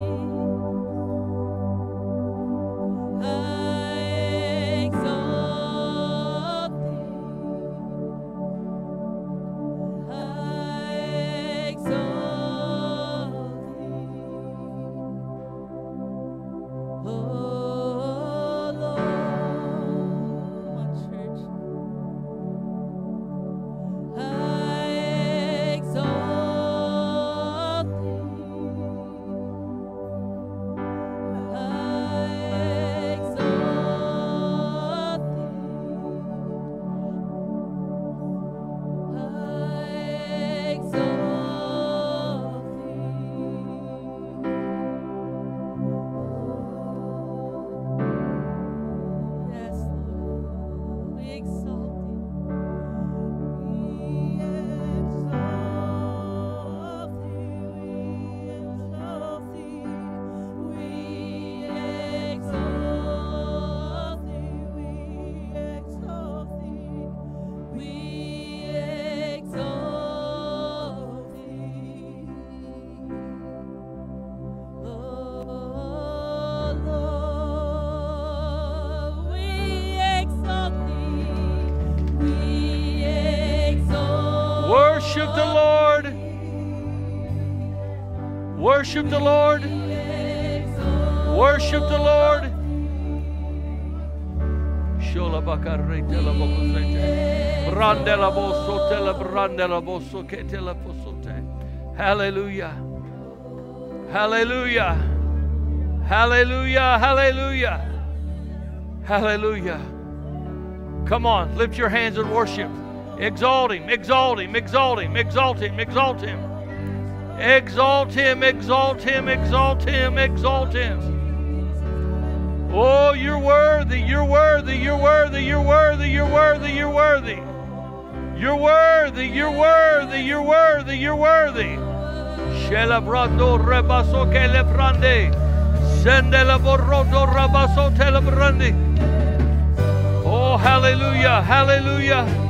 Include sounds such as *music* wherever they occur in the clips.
Thank you. Worship the Lord. Worship the Lord. Hallelujah. Hallelujah. Hallelujah. Hallelujah. Hallelujah. Come on, lift your hands and worship. Exalt him, exalt him, exalt him, exalt him, exalt him. Exalt him, exalt him, exalt him, exalt him. Oh, you're worthy, you're worthy, you're worthy, you're worthy, you're worthy, you're worthy. You're worthy, you're worthy, you're worthy, you're worthy. Rebaso. Oh, hallelujah, hallelujah.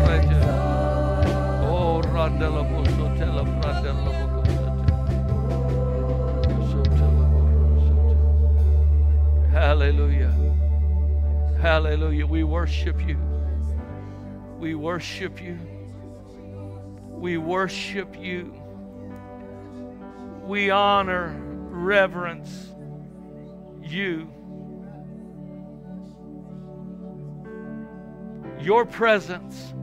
Hallelujah. Hallelujah. We worship you. We worship you. We worship you. We honor, reverence you. Your presence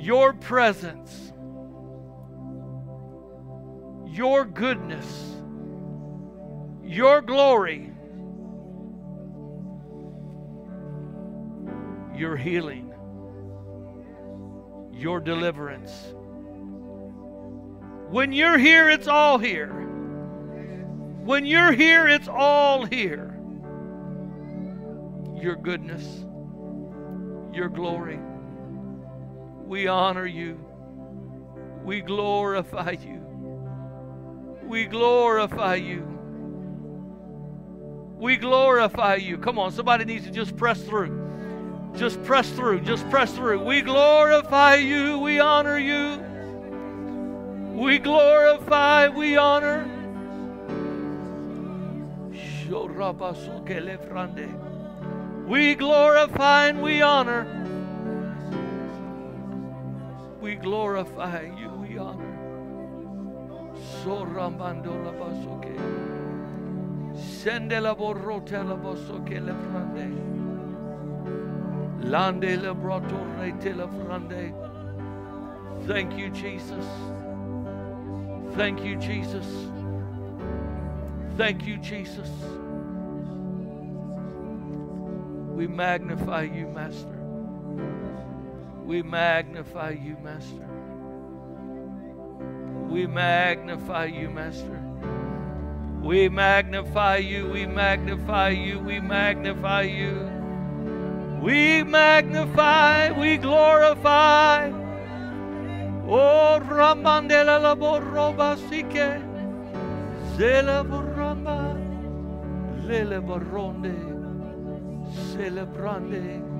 your presence, your goodness, your glory, your healing, your deliverance. When you're here, it's all here. When you're here, it's all here. Your goodness, your glory. We honor you. We glorify you. We glorify you. We glorify you. Come on, somebody needs to just press through. Just press through. Just press through. We glorify you. We honor you. We glorify. We honor. We glorify and we honor. We glorify you, we honor. Sorambando la basoke. Sende la borrote la basoke le frande. Lande le brotore te le frande. Thank you, Jesus. Thank you, Jesus. Thank you, Jesus. We magnify you, Master. We magnify you, Master. We magnify you, Master. We magnify you, we magnify you, we magnify you. We magnify, we glorify. Oh, Ramandela la borroba sike. Zela borramba. Lele borronde. Celebrande.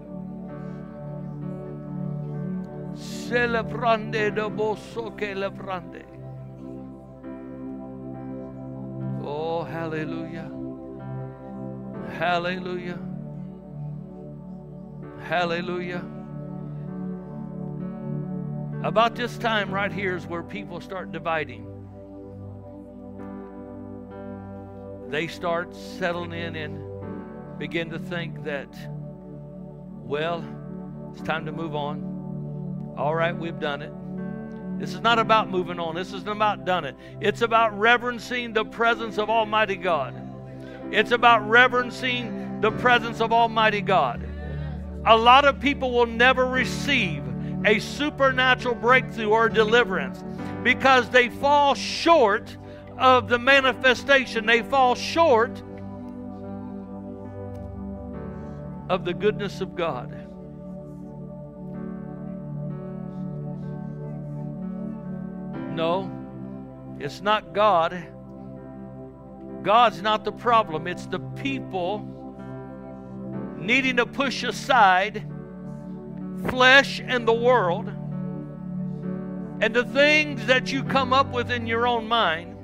Celebrande de bosso que lebrande. Oh, hallelujah. Hallelujah. Hallelujah. About this time, right here, is where people start dividing. They start settling in and begin to think that, well, it's time to move on. All right, we've done it. This is not about moving on. This isn't about done it. It's about reverencing the presence of Almighty God. It's about reverencing the presence of Almighty God. A lot of people will never receive a supernatural breakthrough or deliverance because they fall short of the manifestation. They fall short of the goodness of God. No, it's not God. God's not the problem. It's the people needing to push aside flesh and the world and the things that you come up with in your own mind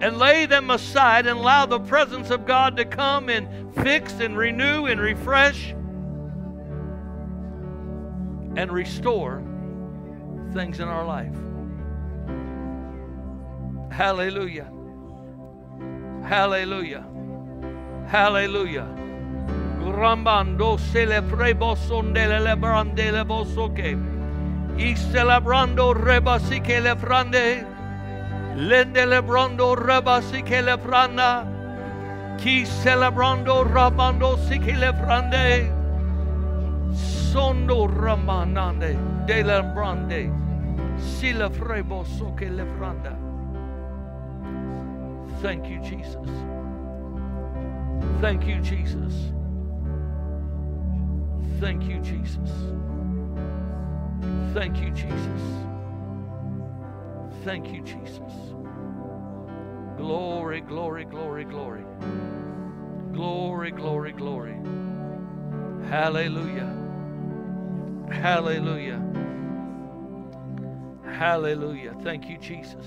and lay them aside and allow the presence of God to come and fix and renew and refresh and restore things in our life. Hallelujah. Hallelujah. Hallelujah. Rambando se le prebosondele le brandele bosoke. Y celebrando rebasi que le frande. Lende le brando rebasi que le franda. Qui celebrando rabando si que le frande. Sondo ramanande de le brande. Si le freboso que le franda. Thank you, Jesus. Thank you, Jesus. Thank you, Jesus. Thank you, Jesus. Thank you, Jesus. Glory, glory, glory, glory. Glory, glory, glory. Hallelujah. Hallelujah. Hallelujah. Thank you, Jesus.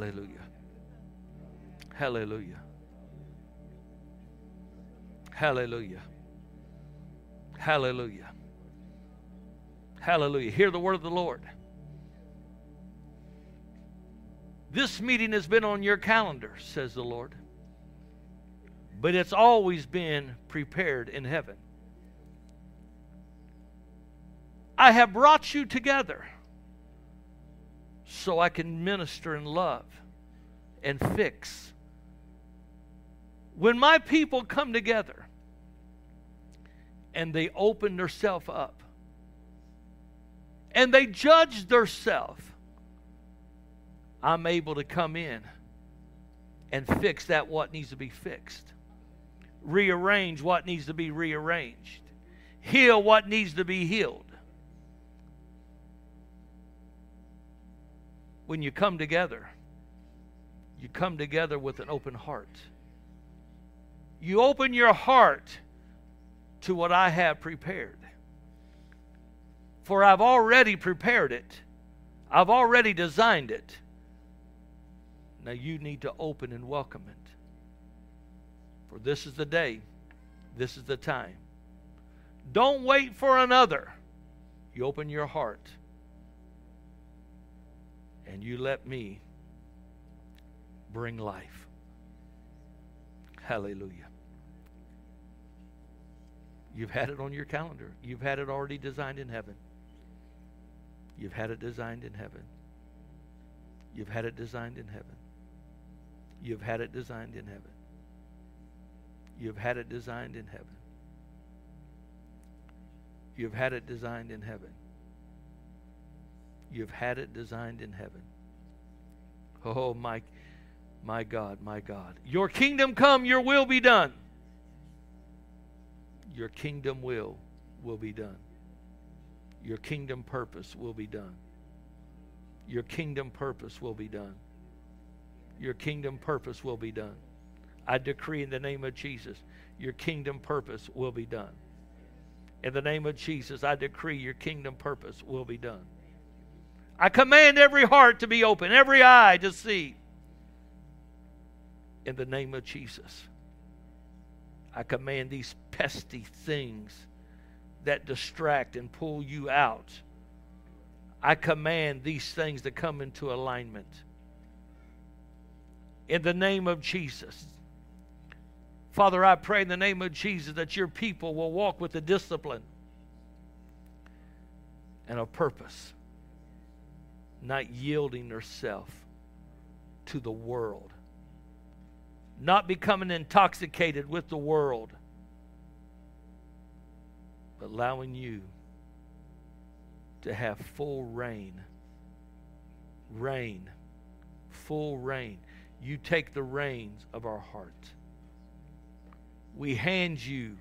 Hallelujah. Hallelujah. Hallelujah. Hallelujah. Hallelujah. Hear the word of the Lord. This meeting has been on your calendar, says the Lord, but it's always been prepared in heaven. I have brought you together so I can minister and love and fix. When my people come together and they open themselves up and they judge themselves, I'm able to come in and fix that what needs to be fixed. rearrange what needs to be rearranged, heal what needs to be healed. When you come together, you come together with an open heart. You open your heart to what I have prepared. For I've already prepared it, I've already designed it. Now you need to open and welcome it. For this is the day, this is the time. Don't wait for another. You open your heart and you let me bring life. Hallelujah. You've had it on your calendar. You've had it already designed in heaven. You've had it designed in heaven. You've had it designed in heaven. You've had it designed in heaven. You've had it designed in heaven. You've had it designed in heaven. You've had it designed in heaven. Oh, my, my God, my God. Your kingdom come, your will be done. Your kingdom will will be done. Your kingdom purpose will be done. Your kingdom purpose will be done. Your kingdom purpose will be done. I decree in the name of Jesus, your kingdom purpose will be done. In the name of Jesus, I decree your kingdom purpose will be done. I command every heart to be open, every eye to see. In the name of Jesus, I command these pesty things that distract and pull you out. I command these things to come into alignment. In the name of Jesus. Father, I pray in the name of Jesus that your people will walk with a discipline and a purpose, not yielding themselves to the world, not becoming intoxicated with the world, but allowing you to have full reign. Reign. Full reign. You take the reins of our heart we hand you,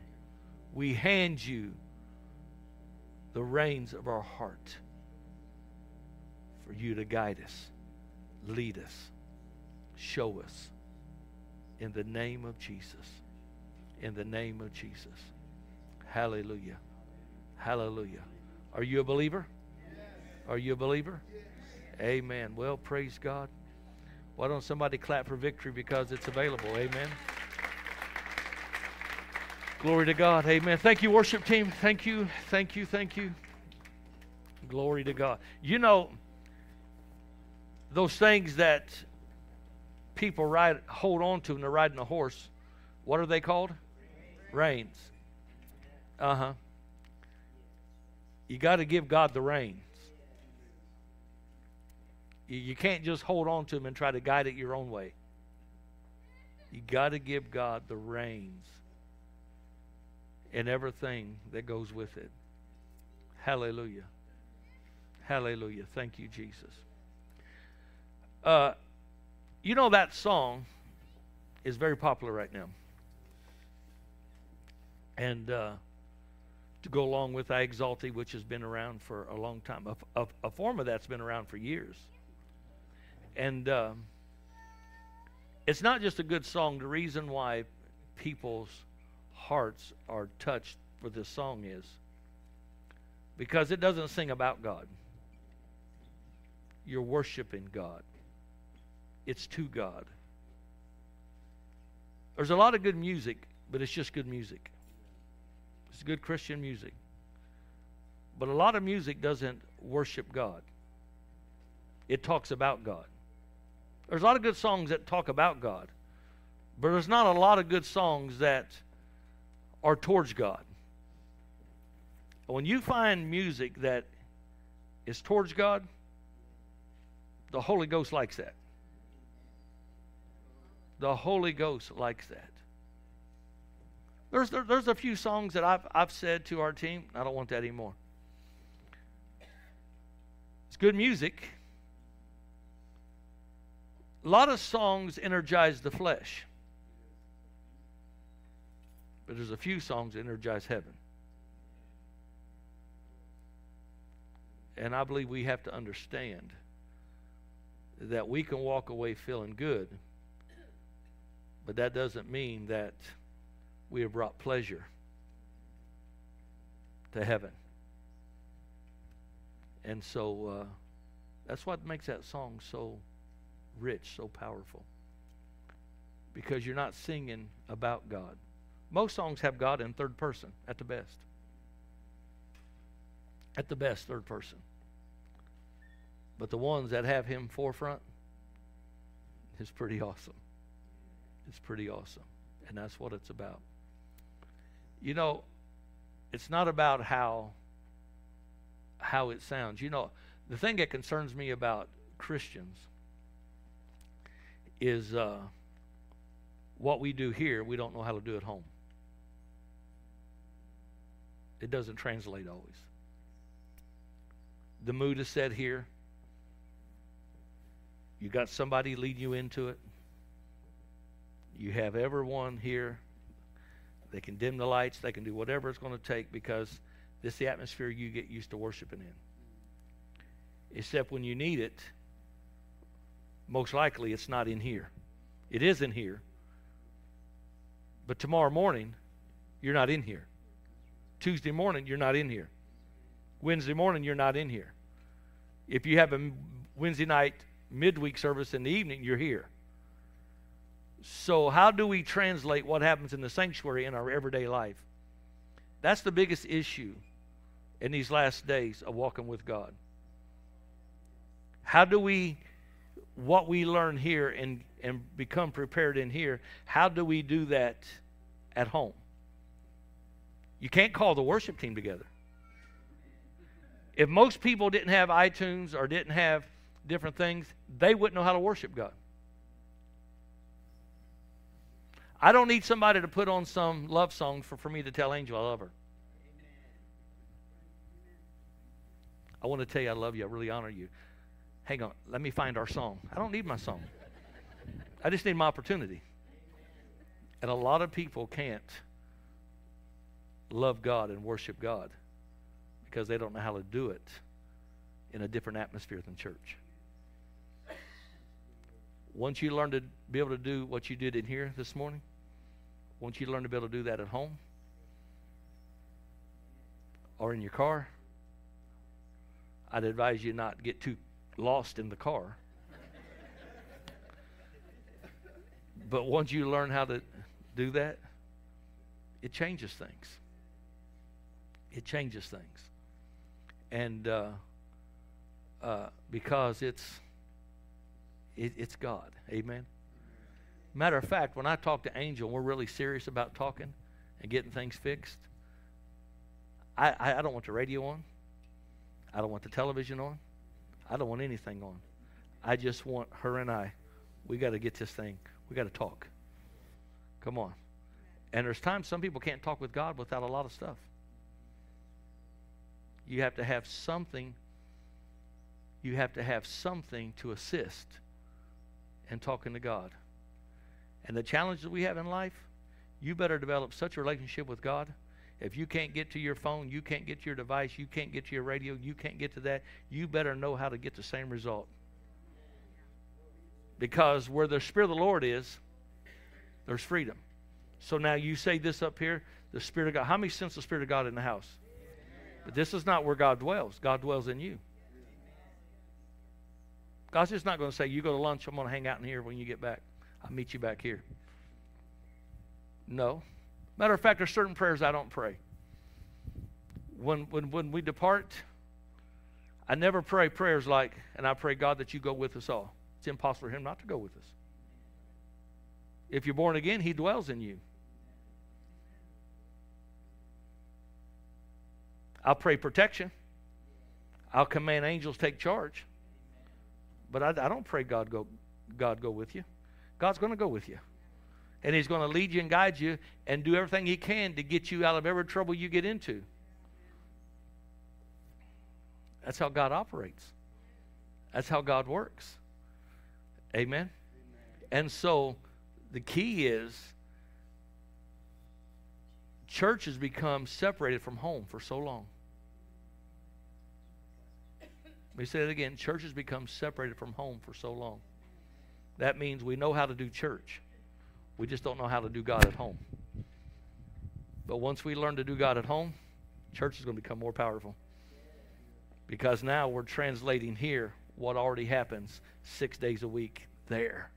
we hand you the reins of our heart for you to guide us, lead us, show us. In the name of Jesus. In the name of Jesus. Hallelujah. Hallelujah. Are you a believer? Are you a believer? Amen. Well, praise God. Why don't somebody clap for victory because it's available? Amen. Glory to God. Amen. Thank you, worship team. Thank you. Thank you. Thank you. Glory to God. You know, those things that people ride, hold on to when they're riding a horse, what are they called? Reins. Uh huh. You got to give God the reins. You can't just hold on to Him and try to guide it your own way. You got to give God the reins and everything that goes with it. Hallelujah. Hallelujah. Thank you, Jesus. Uh, you know that song is very popular right now. And uh, to go along with I Exalt Thee, which has been around for a long time, a, a, a form of that's been around for years. And uh, it's not just a good song. The reason why people's hearts are touched for this song is because it doesn't sing about God. You're worshiping God, it's to God. There's a lot of good music, but it's just good music. It's good Christian music. But a lot of music doesn't worship God, it talks about God. There's a lot of good songs that talk about God, but there's not a lot of good songs that are towards God. When you find music that is towards God, the Holy Ghost likes that. The Holy Ghost likes that. There's, there, there's a few songs that I've, I've said to our team, I don't want that anymore. It's good music. A lot of songs energize the flesh. but there's a few songs that energize heaven. And I believe we have to understand that we can walk away feeling good, but that doesn't mean that we have brought pleasure to heaven. And so uh, that's what makes that song so rich, so powerful. Because you're not singing about God. Most songs have God in third person at the best. At the best, third person. But the ones that have Him forefront is pretty awesome. It's pretty awesome. And that's what it's about. You know, it's not about how how it sounds. You know, the thing that concerns me about Christians is uh, what we do here, we don't know how to do at home. It doesn't translate always. The mood is set here. You got somebody lead you into it. You have everyone here. They can dim the lights. They can do whatever it's going to take because this is the atmosphere you get used to worshiping in. Except when you need it, most likely it's not in here. It is in here. But tomorrow morning, you're not in here. Tuesday morning, you're not in here. Wednesday morning, you're not in here. If you have a Wednesday night midweek service in the evening, you're here. So, how do we translate what happens in the sanctuary in our everyday life? That's the biggest issue in these last days of walking with God. How do we, what we learn here and, and become prepared in here, how do we do that at home? You can't call the worship team together. If most people didn't have iTunes or didn't have different things, they wouldn't know how to worship God. I don't need somebody to put on some love song for, for me to tell Angel I love her. I want to tell you I love you. I really honor you. Hang on. Let me find our song. I don't need my song. I just need my opportunity. And a lot of people can't love God and worship God because they don't know how to do it in a different atmosphere than church. Once you learn to be able to do what you did in here this morning, once you learn to be able to do that at home or in your car, I'd advise you not get too lost in the car. but once you learn how to do that, it changes things. It changes things. And uh, uh, because it's it, it's God. Amen. Matter of fact, when I talk to Angel, we're really serious about talking and getting things fixed. I, I, I don't want the radio on. I don't want the television on. I don't want anything on. I just want her and I. We got to get this thing. We got to talk. Come on. And there's times some people can't talk with God without a lot of stuff. You have to have something. You have to have something to assist in talking to God. And the challenges we have in life, you better develop such a relationship with God if you can't get to your phone, you can't get to your device, you can't get to your radio, you can't get to that, you better know how to get the same result. Because where the Spirit of the Lord is, there's freedom. So now you say this up here the Spirit of God. How many sense the Spirit of God in the house? But this is not where God dwells. God dwells in you. God's just not going to say, You go to lunch, I'm going to hang out in here when you get back. I'll meet you back here. No. Matter of fact, there's certain prayers I don't pray. When, when, when we depart, I never pray prayers like, and I pray, God, that you go with us all. It's impossible for him not to go with us. If you're born again, he dwells in you. I'll pray protection. I'll command angels take charge. But I, I don't pray God go, God go with you. God's going to go with you. And He's going to lead you and guide you and do everything He can to get you out of every trouble you get into. That's how God operates. That's how God works. Amen? Amen. And so the key is church has become separated from home for so long. Let me say it again. Church has become separated from home for so long. That means we know how to do church. We just don't know how to do God at home. But once we learn to do God at home, church is going to become more powerful. Because now we're translating here what already happens six days a week there.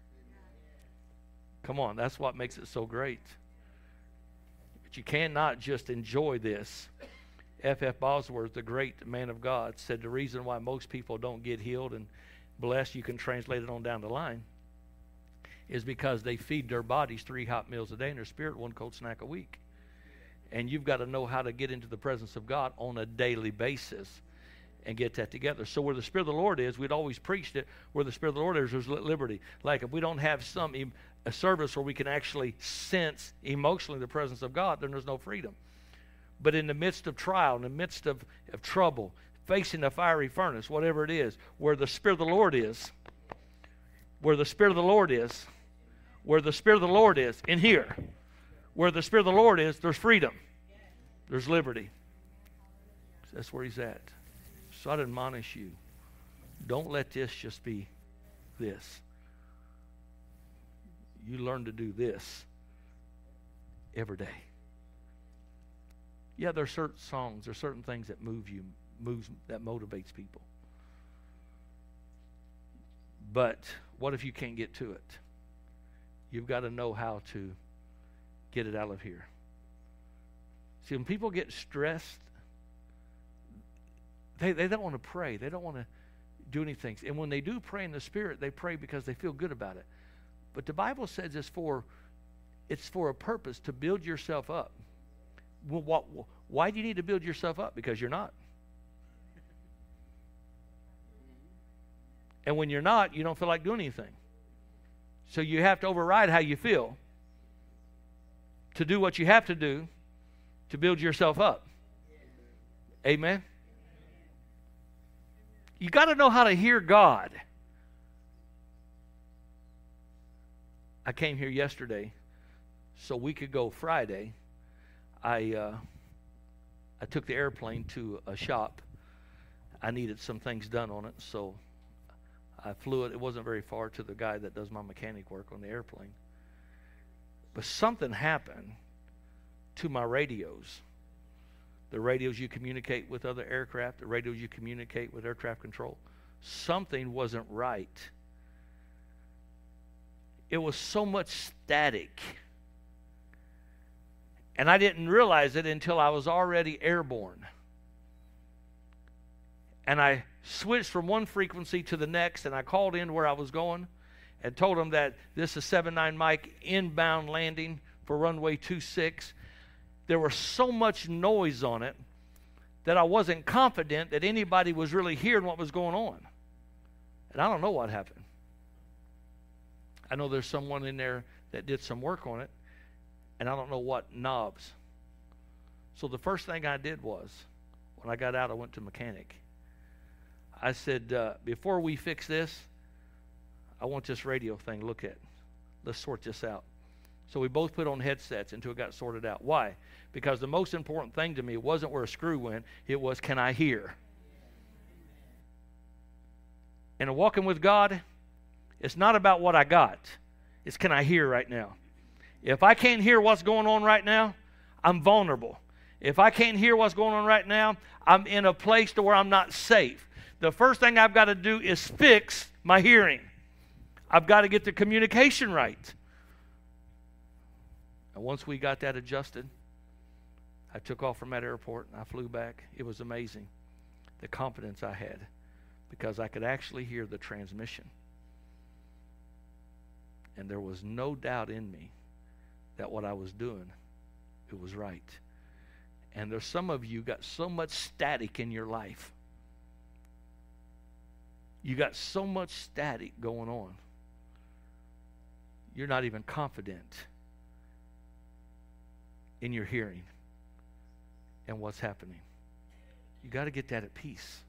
Come on, that's what makes it so great. But you cannot just enjoy this. F. F. Bosworth, the great man of God, said the reason why most people don't get healed and blessed, you can translate it on down the line, is because they feed their bodies three hot meals a day and their spirit one cold snack a week. And you've got to know how to get into the presence of God on a daily basis and get that together. So where the Spirit of the Lord is, we'd always preached it. Where the Spirit of the Lord is, there's liberty. Like if we don't have some a service where we can actually sense emotionally the presence of God, then there's no freedom. But in the midst of trial, in the midst of, of trouble, facing a fiery furnace, whatever it is, where the Spirit of the Lord is, where the Spirit of the Lord is, where the Spirit of the Lord is, in here, where the Spirit of the Lord is, there's freedom, there's liberty. That's where He's at. So I'd admonish you don't let this just be this. You learn to do this every day. Yeah, there are certain songs, there are certain things that move you, moves that motivates people. But what if you can't get to it? You've got to know how to get it out of here. See, when people get stressed, they, they don't want to pray. They don't want to do anything. And when they do pray in the Spirit, they pray because they feel good about it. But the Bible says it's for, it's for a purpose to build yourself up. Well, what, why do you need to build yourself up? Because you're not. And when you're not, you don't feel like doing anything. So you have to override how you feel to do what you have to do to build yourself up. Amen. You got to know how to hear God. I came here yesterday, so we could go Friday. I uh, I took the airplane to a shop. I needed some things done on it, so I flew it. It wasn't very far to the guy that does my mechanic work on the airplane. But something happened to my radios the radios you communicate with other aircraft, the radios you communicate with air traffic control. Something wasn't right. It was so much static. And I didn't realize it until I was already airborne. And I switched from one frequency to the next, and I called in where I was going and told them that this is 79 Mike inbound landing for runway 26 there was so much noise on it that I wasn't confident that anybody was really hearing what was going on. And I don't know what happened. I know there's someone in there that did some work on it, and I don't know what knobs. So the first thing I did was, when I got out, I went to mechanic. I said, uh, before we fix this, I want this radio thing look at. Let's sort this out. So we both put on headsets until it got sorted out. Why? Because the most important thing to me wasn't where a screw went, it was can I hear? And walking with God, it's not about what I got, it's can I hear right now? If I can't hear what's going on right now, I'm vulnerable. If I can't hear what's going on right now, I'm in a place to where I'm not safe. The first thing I've got to do is fix my hearing. I've got to get the communication right. And once we got that adjusted, I took off from that airport and I flew back. It was amazing the confidence I had because I could actually hear the transmission. And there was no doubt in me that what I was doing, it was right. And there's some of you got so much static in your life. You got so much static going on. You're not even confident in your hearing and what's happening. You got to get that at peace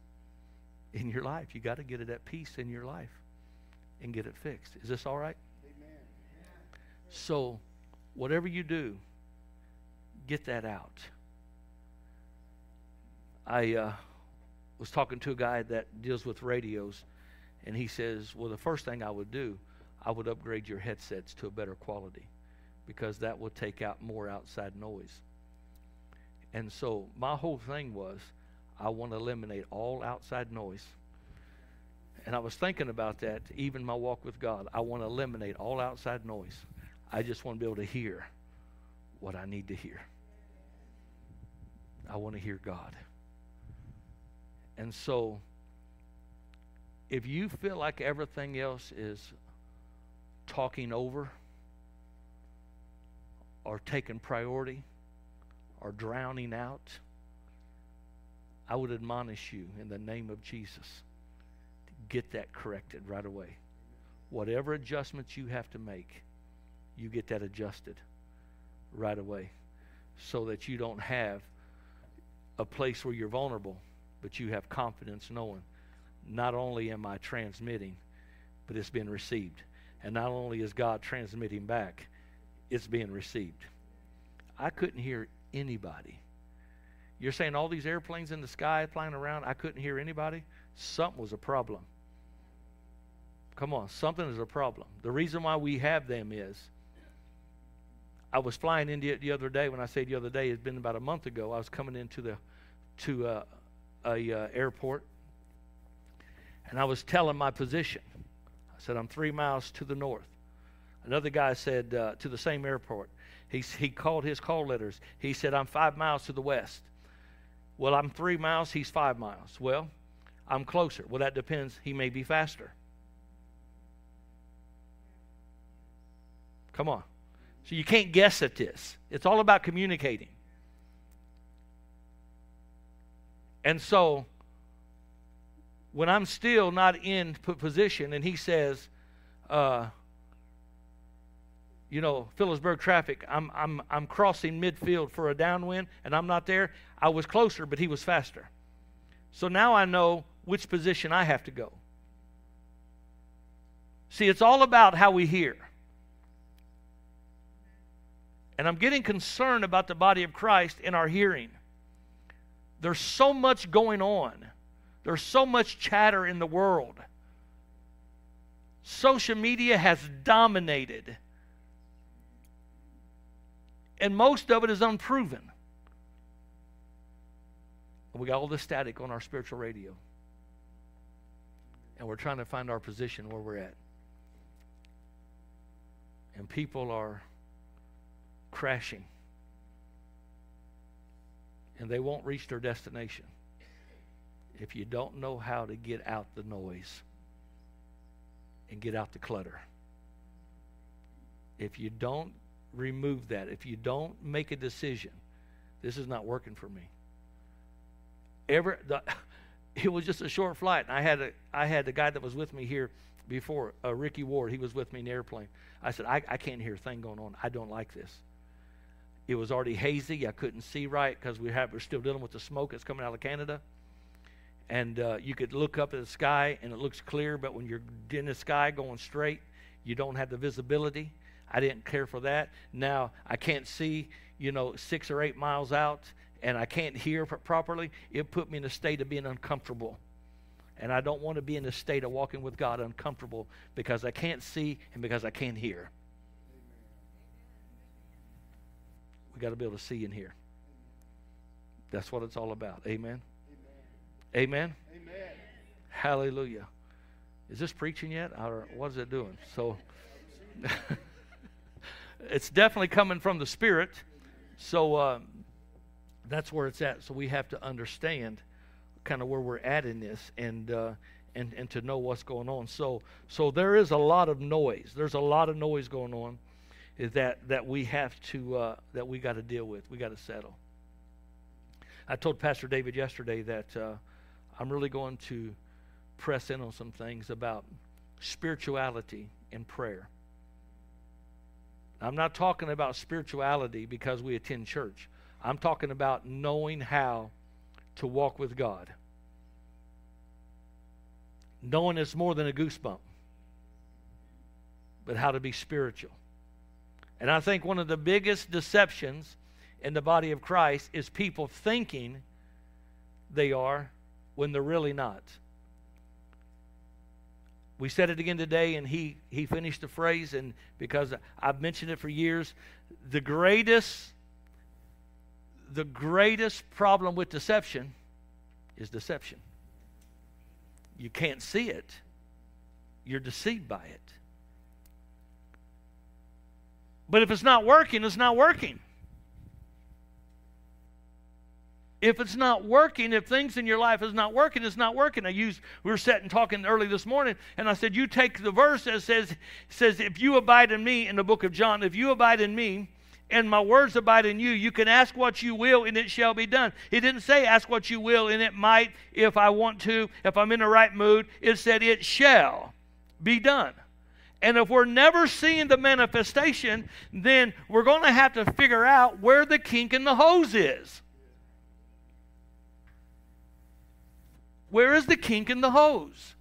in your life. You got to get it at peace in your life and get it fixed. Is this all right? Amen. So, whatever you do, get that out. I uh, was talking to a guy that deals with radios, and he says, Well, the first thing I would do, I would upgrade your headsets to a better quality because that will take out more outside noise. And so my whole thing was, I want to eliminate all outside noise. And I was thinking about that, even my walk with God. I want to eliminate all outside noise. I just want to be able to hear what I need to hear. I want to hear God. And so, if you feel like everything else is talking over or taking priority or drowning out, I would admonish you in the name of Jesus to get that corrected right away. Whatever adjustments you have to make, you get that adjusted right away so that you don't have a place where you're vulnerable, but you have confidence knowing not only am I transmitting, but it's being received. And not only is God transmitting back, it's being received. I couldn't hear anybody. You're saying all these airplanes in the sky flying around, I couldn't hear anybody? Something was a problem. Come on, something is a problem. The reason why we have them is I was flying India the other day. When I say the other day, it's been about a month ago. I was coming into the to uh, a uh, airport, and I was telling my position. I said I'm three miles to the north. Another guy said uh, to the same airport. He he called his call letters. He said I'm five miles to the west. Well, I'm three miles. He's five miles. Well, I'm closer. Well, that depends. He may be faster. Come on. So you can't guess at this. It's all about communicating. And so when I'm still not in position and he says, uh, you know, Phillipsburg traffic, I'm, I'm, I'm crossing midfield for a downwind and I'm not there, I was closer, but he was faster. So now I know which position I have to go. See, it's all about how we hear. And I'm getting concerned about the body of Christ in our hearing. There's so much going on, there's so much chatter in the world. Social media has dominated, and most of it is unproven. we got all the static on our spiritual radio. And we're trying to find our position where we're at. And people are crashing. And they won't reach their destination if you don't know how to get out the noise and get out the clutter. If you don't remove that, if you don't make a decision, this is not working for me. Ever the, *laughs* it was just a short flight. I had a I had the guy that was with me here before, uh, Ricky Ward. He was with me in the airplane. I said, I, I can't hear a thing going on. I don't like this. It was already hazy. I couldn't see right because we have, we're still dealing with the smoke that's coming out of Canada. And uh, you could look up at the sky and it looks clear, but when you're in the sky going straight, you don't have the visibility. I didn't care for that. Now I can't see, you know, six or eight miles out and I can't hear properly. It put me in a state of being uncomfortable. And I don't want to be in a state of walking with God uncomfortable because I can't see and because I can't hear. We got to be able to see and hear. That's what it's all about. Amen. Amen. Amen. Hallelujah. Is this preaching yet, or what is it doing? So, *laughs* it's definitely coming from the Spirit. So uh, that's where it's at. So we have to understand kind of where we're at in this, and uh, and and to know what's going on. So so there is a lot of noise. There's a lot of noise going on is that that we have to uh, that we got to deal with. We got to settle. I told Pastor David yesterday that uh, I'm really going to press in on some things about spirituality and prayer. I'm not talking about spirituality because we attend church. I'm talking about knowing how to walk with God. Knowing it's more than a goosebump, but how to be spiritual. And I think one of the biggest deceptions in the body of Christ is people thinking they are when they're really not. We said it again today, and he, he finished the phrase, and because I've mentioned it for years, the greatest, the greatest problem with deception is deception. You can't see it. You're deceived by it. But if it's not working, it's not working. if it's not working, if things in your life is not working, it's not working. I used we were sitting talking early this morning, and I said, you take the verse that says says, if you abide in me in the book of John, if you abide in me, and my words abide in you, you can ask what you will, and it shall be done. He didn't say ask what you will, and it might if I want to, if I'm in the right mood. It said it shall be done. And if we're never seeing the manifestation, then we're going to have to figure out where the kink in the hose is. Where is the kink in the hose?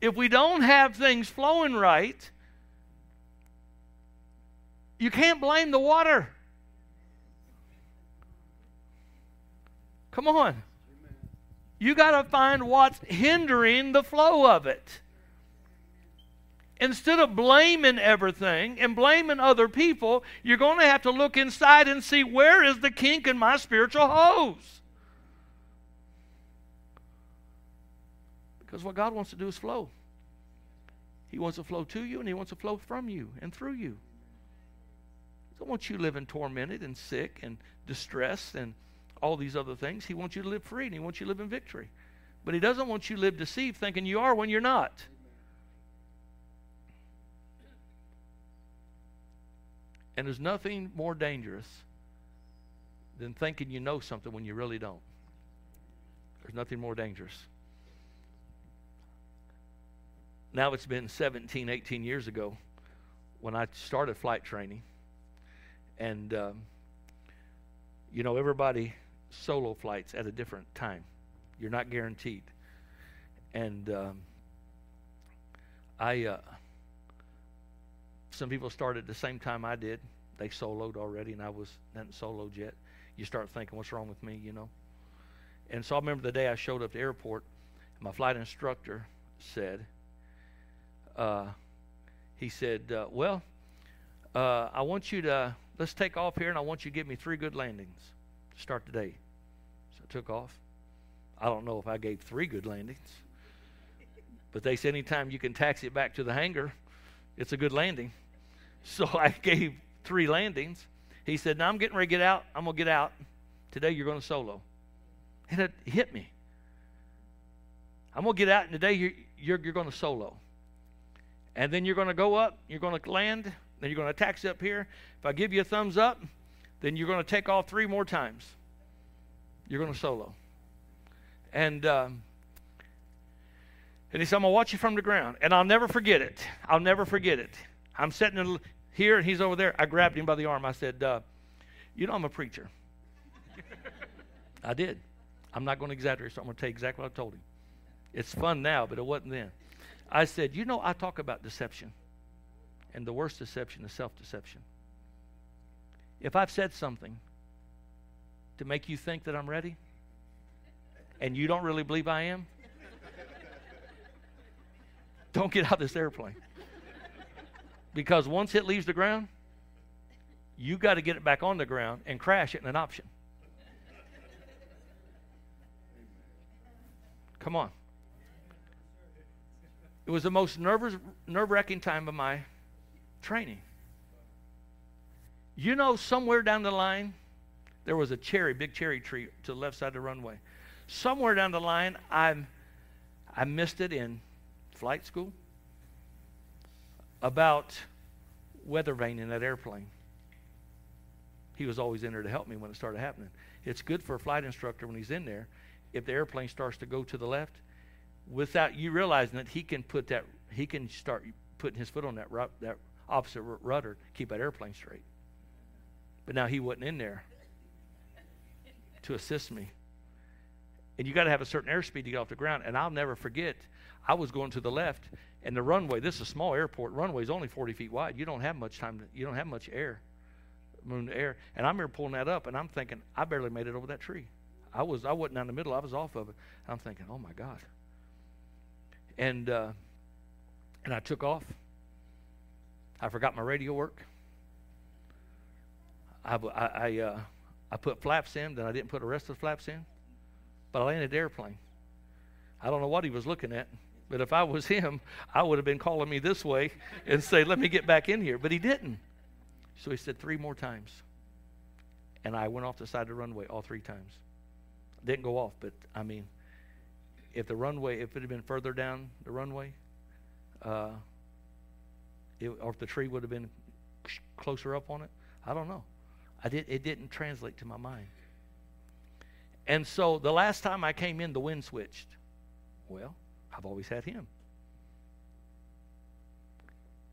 If we don't have things flowing right, you can't blame the water. Come on. You got to find what's hindering the flow of it. Instead of blaming everything and blaming other people, you're going to have to look inside and see where is the kink in my spiritual hose. Because what God wants to do is flow. He wants to flow to you and He wants to flow from you and through you. He doesn't want you living tormented and sick and distressed and all these other things. He wants you to live free and He wants you to live in victory. But He doesn't want you to live deceived thinking you are when you're not. And there's nothing more dangerous than thinking you know something when you really don't. There's nothing more dangerous now it's been 17, 18 years ago when I started flight training. And, um, you know, everybody solo flights at a different time. You're not guaranteed. And um, I, uh, some people started at the same time I did. They soloed already, and I was hadn't soloed yet. You start thinking, what's wrong with me, you know? And so I remember the day I showed up at the airport, my flight instructor said, uh, he said, uh, Well, uh, I want you to, let's take off here and I want you to give me three good landings to start the day. So I took off. I don't know if I gave three good landings, but they said anytime you can taxi it back to the hangar, it's a good landing. So *laughs* I gave three landings. He said, Now I'm getting ready to get out. I'm going to get out. Today you're going to solo. And it hit me. I'm going to get out, and today you're, you're, you're going to solo. And then you're going to go up, you're going to land, then you're going to taxi up here. If I give you a thumbs up, then you're going to take off three more times. You're going to solo. And, um, and he said, I'm going to watch you from the ground. And I'll never forget it. I'll never forget it. I'm sitting here and he's over there. I grabbed him by the arm. I said, uh, You know, I'm a preacher. *laughs* I did. I'm not going to exaggerate, so I'm going to tell you exactly what I told him. It's fun now, but it wasn't then. I said, You know, I talk about deception. And the worst deception is self deception. If I've said something to make you think that I'm ready, and you don't really believe I am, *laughs* don't get out of this airplane. Because once it leaves the ground, you got to get it back on the ground and crash it in an option. Come on. It was the most nerve wracking time of my training. You know, somewhere down the line, there was a cherry, big cherry tree to the left side of the runway. Somewhere down the line, i I missed it in flight school about weather vane in that airplane. He was always in there to help me when it started happening. It's good for a flight instructor when he's in there. If the airplane starts to go to the left, without you realizing that he can put that he can start putting his foot on that ru- that opposite rudder, keep that airplane straight. But now he wasn't in there to assist me. And you got to have a certain airspeed to get off the ground. And I'll never forget, I was going to the left, and the runway. This is a small airport. Runway is only 40 feet wide. You don't have much time. To, you don't have much air moon air. And I remember pulling that up, and I'm thinking, I barely made it over that tree. I was I wasn't down the middle. I was off of it. I'm thinking, oh my God. And uh, and I took off. I forgot my radio work. I I I, uh, I put flaps in, then I didn't put the rest of the flaps in. But I landed the airplane. I don't know what he was looking at, but if I was *laughs* him, I would have been calling me this way and say, "Let me get back in here." But he didn't. So he said three more times. And I went off the side of the runway all three times. Didn't go off, but I mean, if the runway, if it had been further down the runway, uh, it, or if the tree would have been closer up on it, I don't know. I did. It didn't translate to my mind. And so the last time I came in, the wind switched. Well, I've always had him.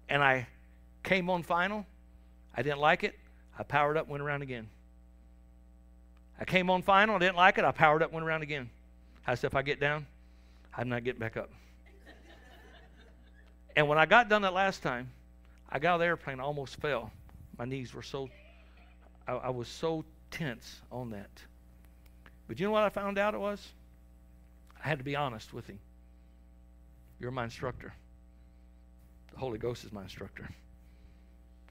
And I came on final. I didn't like it. I powered up, went around again. I came on final, I didn't like it. I powered up, went around again. I said, if I get down, I'm not getting back up. *laughs* and when I got done that last time, I got out of the airplane, I almost fell. My knees were so, I, I was so tense on that. But you know what I found out it was? I had to be honest with him. You're my instructor. The Holy Ghost is my instructor.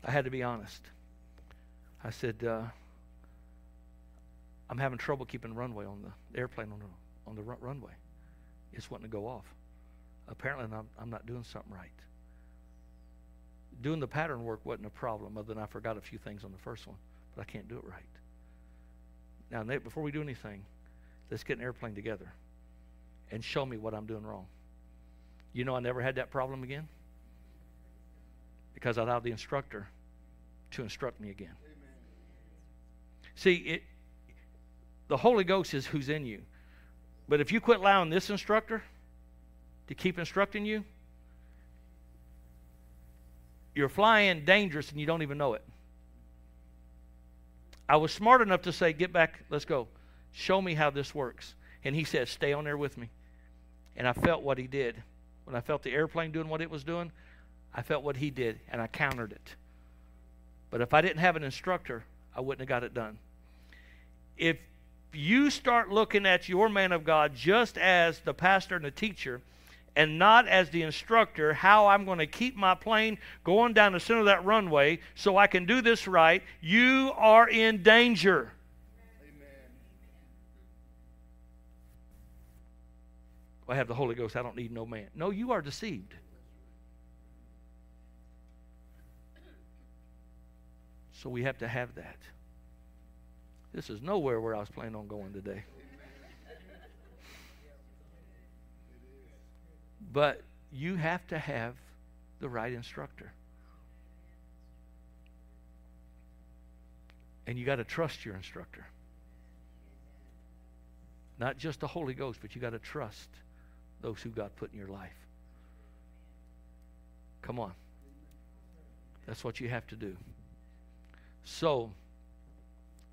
I had to be honest. I said, uh, I'm having trouble keeping runway on the airplane on the, on the runway. It's wanting to go off. Apparently, I'm, I'm not doing something right. Doing the pattern work wasn't a problem, other than I forgot a few things on the first one, but I can't do it right. Now, Nate, before we do anything, let's get an airplane together and show me what I'm doing wrong. You know, I never had that problem again because I allowed the instructor to instruct me again. Amen. See, it, the Holy Ghost is who's in you. But if you quit allowing this instructor to keep instructing you, you're flying dangerous and you don't even know it. I was smart enough to say, Get back, let's go. Show me how this works. And he said, Stay on there with me. And I felt what he did. When I felt the airplane doing what it was doing, I felt what he did and I countered it. But if I didn't have an instructor, I wouldn't have got it done. If you start looking at your man of God just as the pastor and the teacher, and not as the instructor, how I'm going to keep my plane going down the center of that runway so I can do this right, you are in danger. I have the Holy Ghost. I don't need no man. No, you are deceived. So we have to have that. This is nowhere where I was planning on going today. But you have to have the right instructor. And you got to trust your instructor. Not just the Holy Ghost, but you got to trust those who God put in your life. Come on. That's what you have to do. So,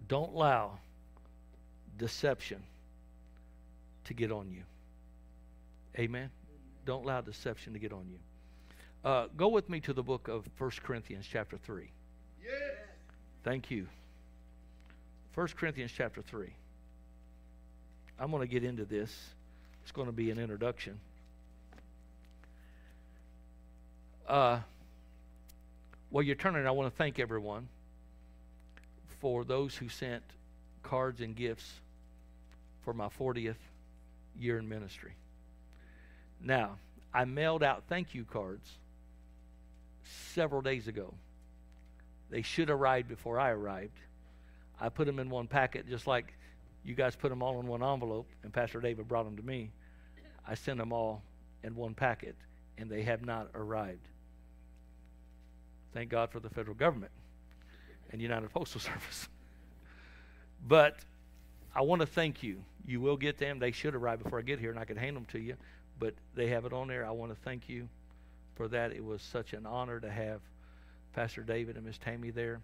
don't allow deception to get on you. Amen. Don't allow deception to get on you. Uh, go with me to the book of 1 Corinthians, chapter 3. Yes. Thank you. 1 Corinthians, chapter 3. I'm going to get into this. It's going to be an introduction. Uh, while you're turning, I want to thank everyone for those who sent cards and gifts for my 40th year in ministry. Now, I mailed out thank you cards several days ago. They should have arrived before I arrived. I put them in one packet, just like you guys put them all in one envelope, and Pastor David brought them to me. I sent them all in one packet, and they have not arrived. Thank God for the federal government and United Postal *laughs* Service. But I want to thank you. You will get them. They should arrive before I get here, and I can hand them to you. But they have it on there. I want to thank you for that. It was such an honor to have Pastor David and Miss Tammy there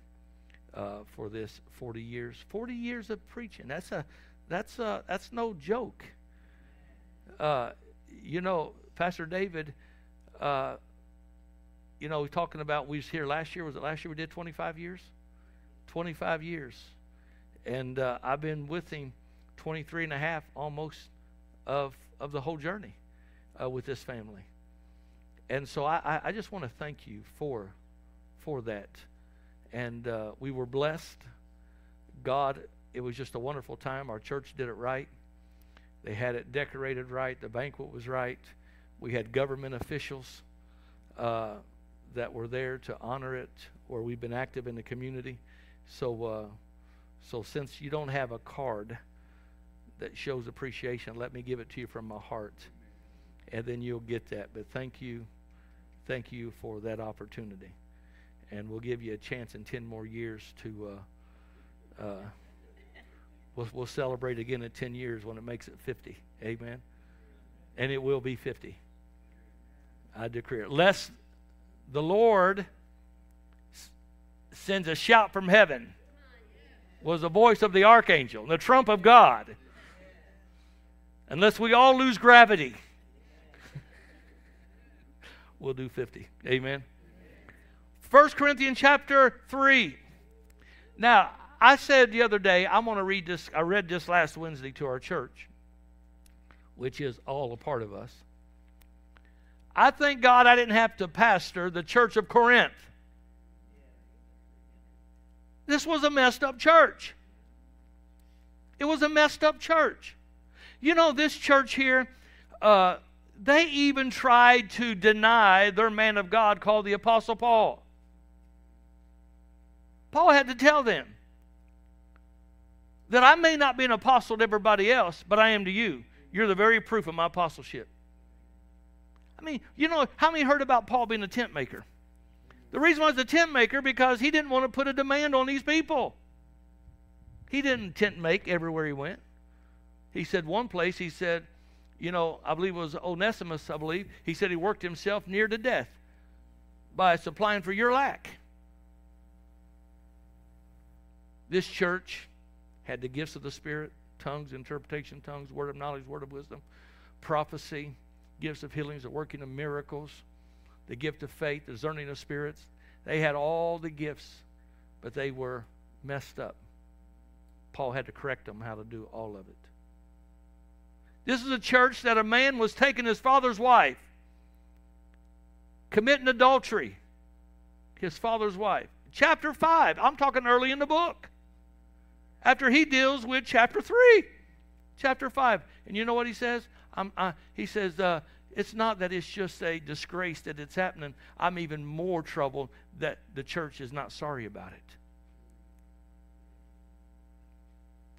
uh, for this 40 years. 40 years of preaching. That's a that's a, that's no joke. Uh, you know, Pastor David. Uh, you know, talking about we was here last year. Was it last year we did 25 years? 25 years. And uh, I've been with him 23 and a half almost of, of the whole journey uh, with this family. And so I, I just want to thank you for, for that. And uh, we were blessed. God, it was just a wonderful time. Our church did it right. They had it decorated right. The banquet was right. We had government officials uh, that were there to honor it, or we've been active in the community. So, uh, so since you don't have a card that shows appreciation, let me give it to you from my heart, and then you'll get that. But thank you, thank you for that opportunity, and we'll give you a chance in ten more years to. Uh, uh, we'll, we'll celebrate again in ten years when it makes it fifty. Amen. And it will be fifty. I decree it. Lest the Lord sends a shout from heaven was the voice of the archangel, the trump of God. Unless we all lose gravity, *laughs* we'll do 50. Amen. 1 Corinthians chapter 3. Now, I said the other day, I'm going to read this. I read this last Wednesday to our church, which is all a part of us. I thank God I didn't have to pastor the church of Corinth. This was a messed up church. It was a messed up church. You know, this church here, uh, they even tried to deny their man of God called the Apostle Paul. Paul had to tell them that I may not be an apostle to everybody else, but I am to you. You're the very proof of my apostleship. I mean, you know, how many heard about Paul being a tent maker? The reason why he's a tent maker because he didn't want to put a demand on these people. He didn't tent make everywhere he went. He said one place, he said, you know, I believe it was Onesimus, I believe, he said he worked himself near to death by supplying for your lack. This church had the gifts of the Spirit tongues, interpretation, tongues, word of knowledge, word of wisdom, prophecy, gifts of healings, the working of miracles, the gift of faith, discerning of spirits. They had all the gifts, but they were messed up. Paul had to correct them how to do all of it. This is a church that a man was taking his father's wife, committing adultery, his father's wife. Chapter 5, I'm talking early in the book. After he deals with chapter 3, chapter 5. And you know what he says? Uh, he says, uh, it's not that it's just a disgrace that it's happening. I'm even more troubled that the church is not sorry about it.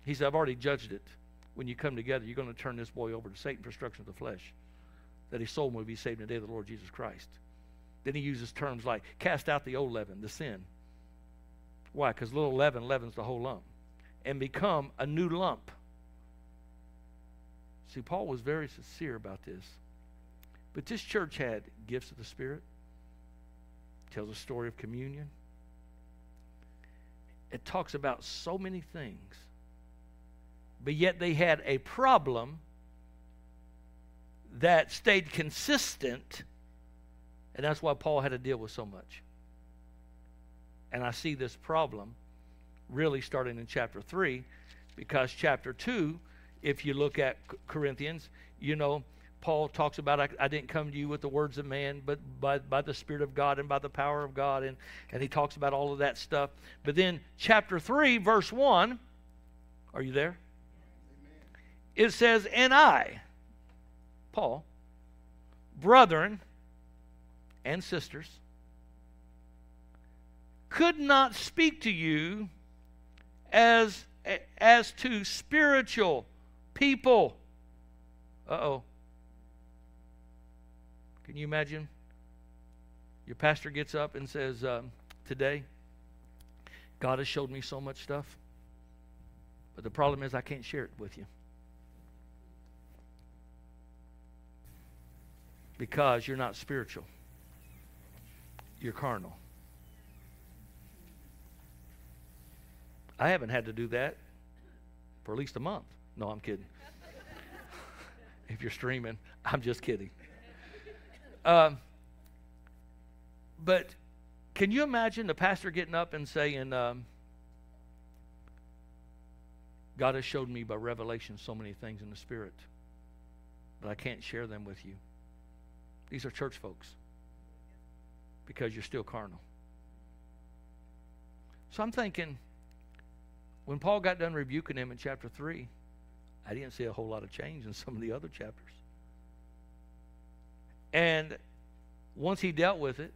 He said, I've already judged it. When you come together, you're going to turn this boy over to Satan for destruction of the flesh, that his soul may be saved in the day of the Lord Jesus Christ. Then he uses terms like cast out the old leaven, the sin. Why? Because little leaven leavens the whole lump and become a new lump. See, Paul was very sincere about this. But this church had gifts of the Spirit, tells a story of communion. It talks about so many things. But yet they had a problem that stayed consistent, and that's why Paul had to deal with so much. And I see this problem really starting in chapter 3, because chapter 2, if you look at Corinthians, you know, Paul talks about, I, I, didn't come to you with the words of man, but by, by the Spirit of God and by the power of God. And, and he talks about all of that stuff. But then, chapter 3, verse 1, are you there? It says, And I, Paul, brethren and sisters, could not speak to you as, as to spiritual people. Uh oh. Can you imagine? Your pastor gets up and says, um, Today, God has showed me so much stuff, but the problem is I can't share it with you. Because you're not spiritual, you're carnal. I haven't had to do that for at least a month. No, I'm kidding. *laughs* if you're streaming, I'm just kidding. Um, but can you imagine the pastor getting up and saying, um, God has showed me by revelation so many things in the Spirit, but I can't share them with you. These are church folks because you're still carnal. So I'm thinking, when Paul got done rebuking him in chapter 3, I didn't see a whole lot of change in some of the other chapters. And once he dealt with it,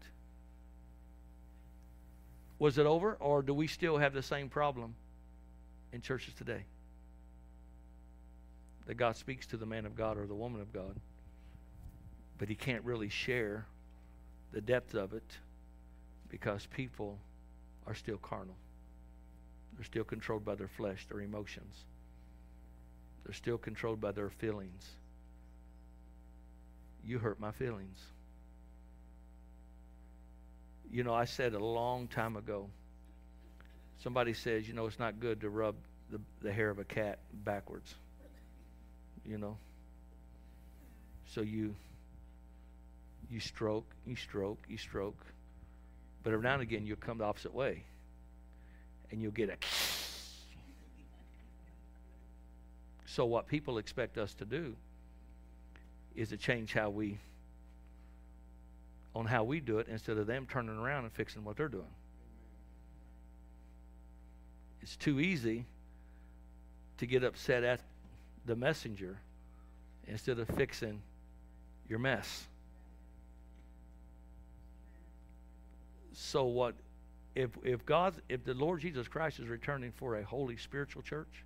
was it over, or do we still have the same problem in churches today? That God speaks to the man of God or the woman of God, but he can't really share the depth of it because people are still carnal. They're still controlled by their flesh, their emotions. They're still controlled by their feelings. You hurt my feelings. You know, I said a long time ago, somebody says, you know, it's not good to rub the, the hair of a cat backwards. You know? So you you stroke, you stroke, you stroke. But every now and again you'll come the opposite way. And you'll get a *laughs* So what people expect us to do is to change how we on how we do it instead of them turning around and fixing what they're doing. It's too easy to get upset at the messenger instead of fixing your mess. So what if if God if the Lord Jesus Christ is returning for a holy spiritual church,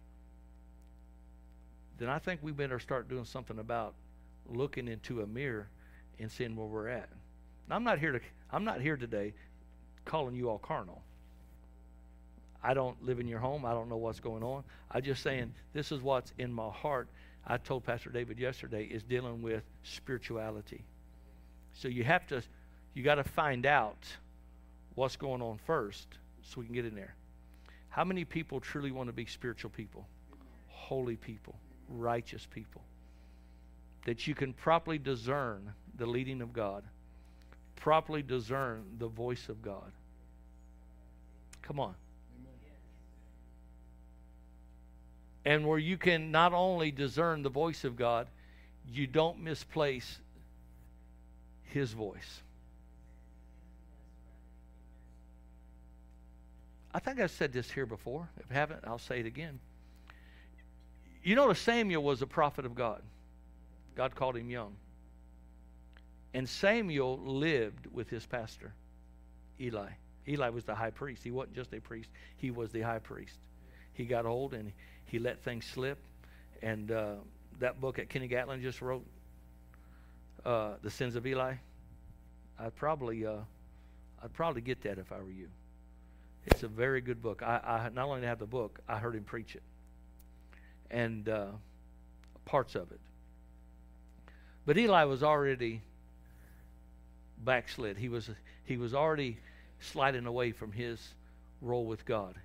then I think we better start doing something about looking into a mirror and seeing where we're at. I'm not here to I'm not here today calling you all carnal. I don't live in your home. I don't know what's going on. I'm just saying this is what's in my heart. I told Pastor David yesterday is dealing with spirituality. So you have to you got to find out what's going on first so we can get in there. How many people truly want to be spiritual people? Holy people, righteous people. That you can properly discern the leading of God properly discern the voice of God. Come on. And where you can not only discern the voice of God, you don't misplace his voice. I think I've said this here before. If I haven't, I'll say it again. You know, Samuel was a prophet of God. God called him young. And Samuel lived with his pastor, Eli. Eli was the high priest. He wasn't just a priest, he was the high priest. He got old and he let things slip. And uh, that book that Kenny Gatlin just wrote, uh, The Sins of Eli, I'd probably, uh, I'd probably get that if I were you. It's a very good book. I, I not only have the book, I heard him preach it. And uh, parts of it. But Eli was already backslid. He was, he was already sliding away from his role with God.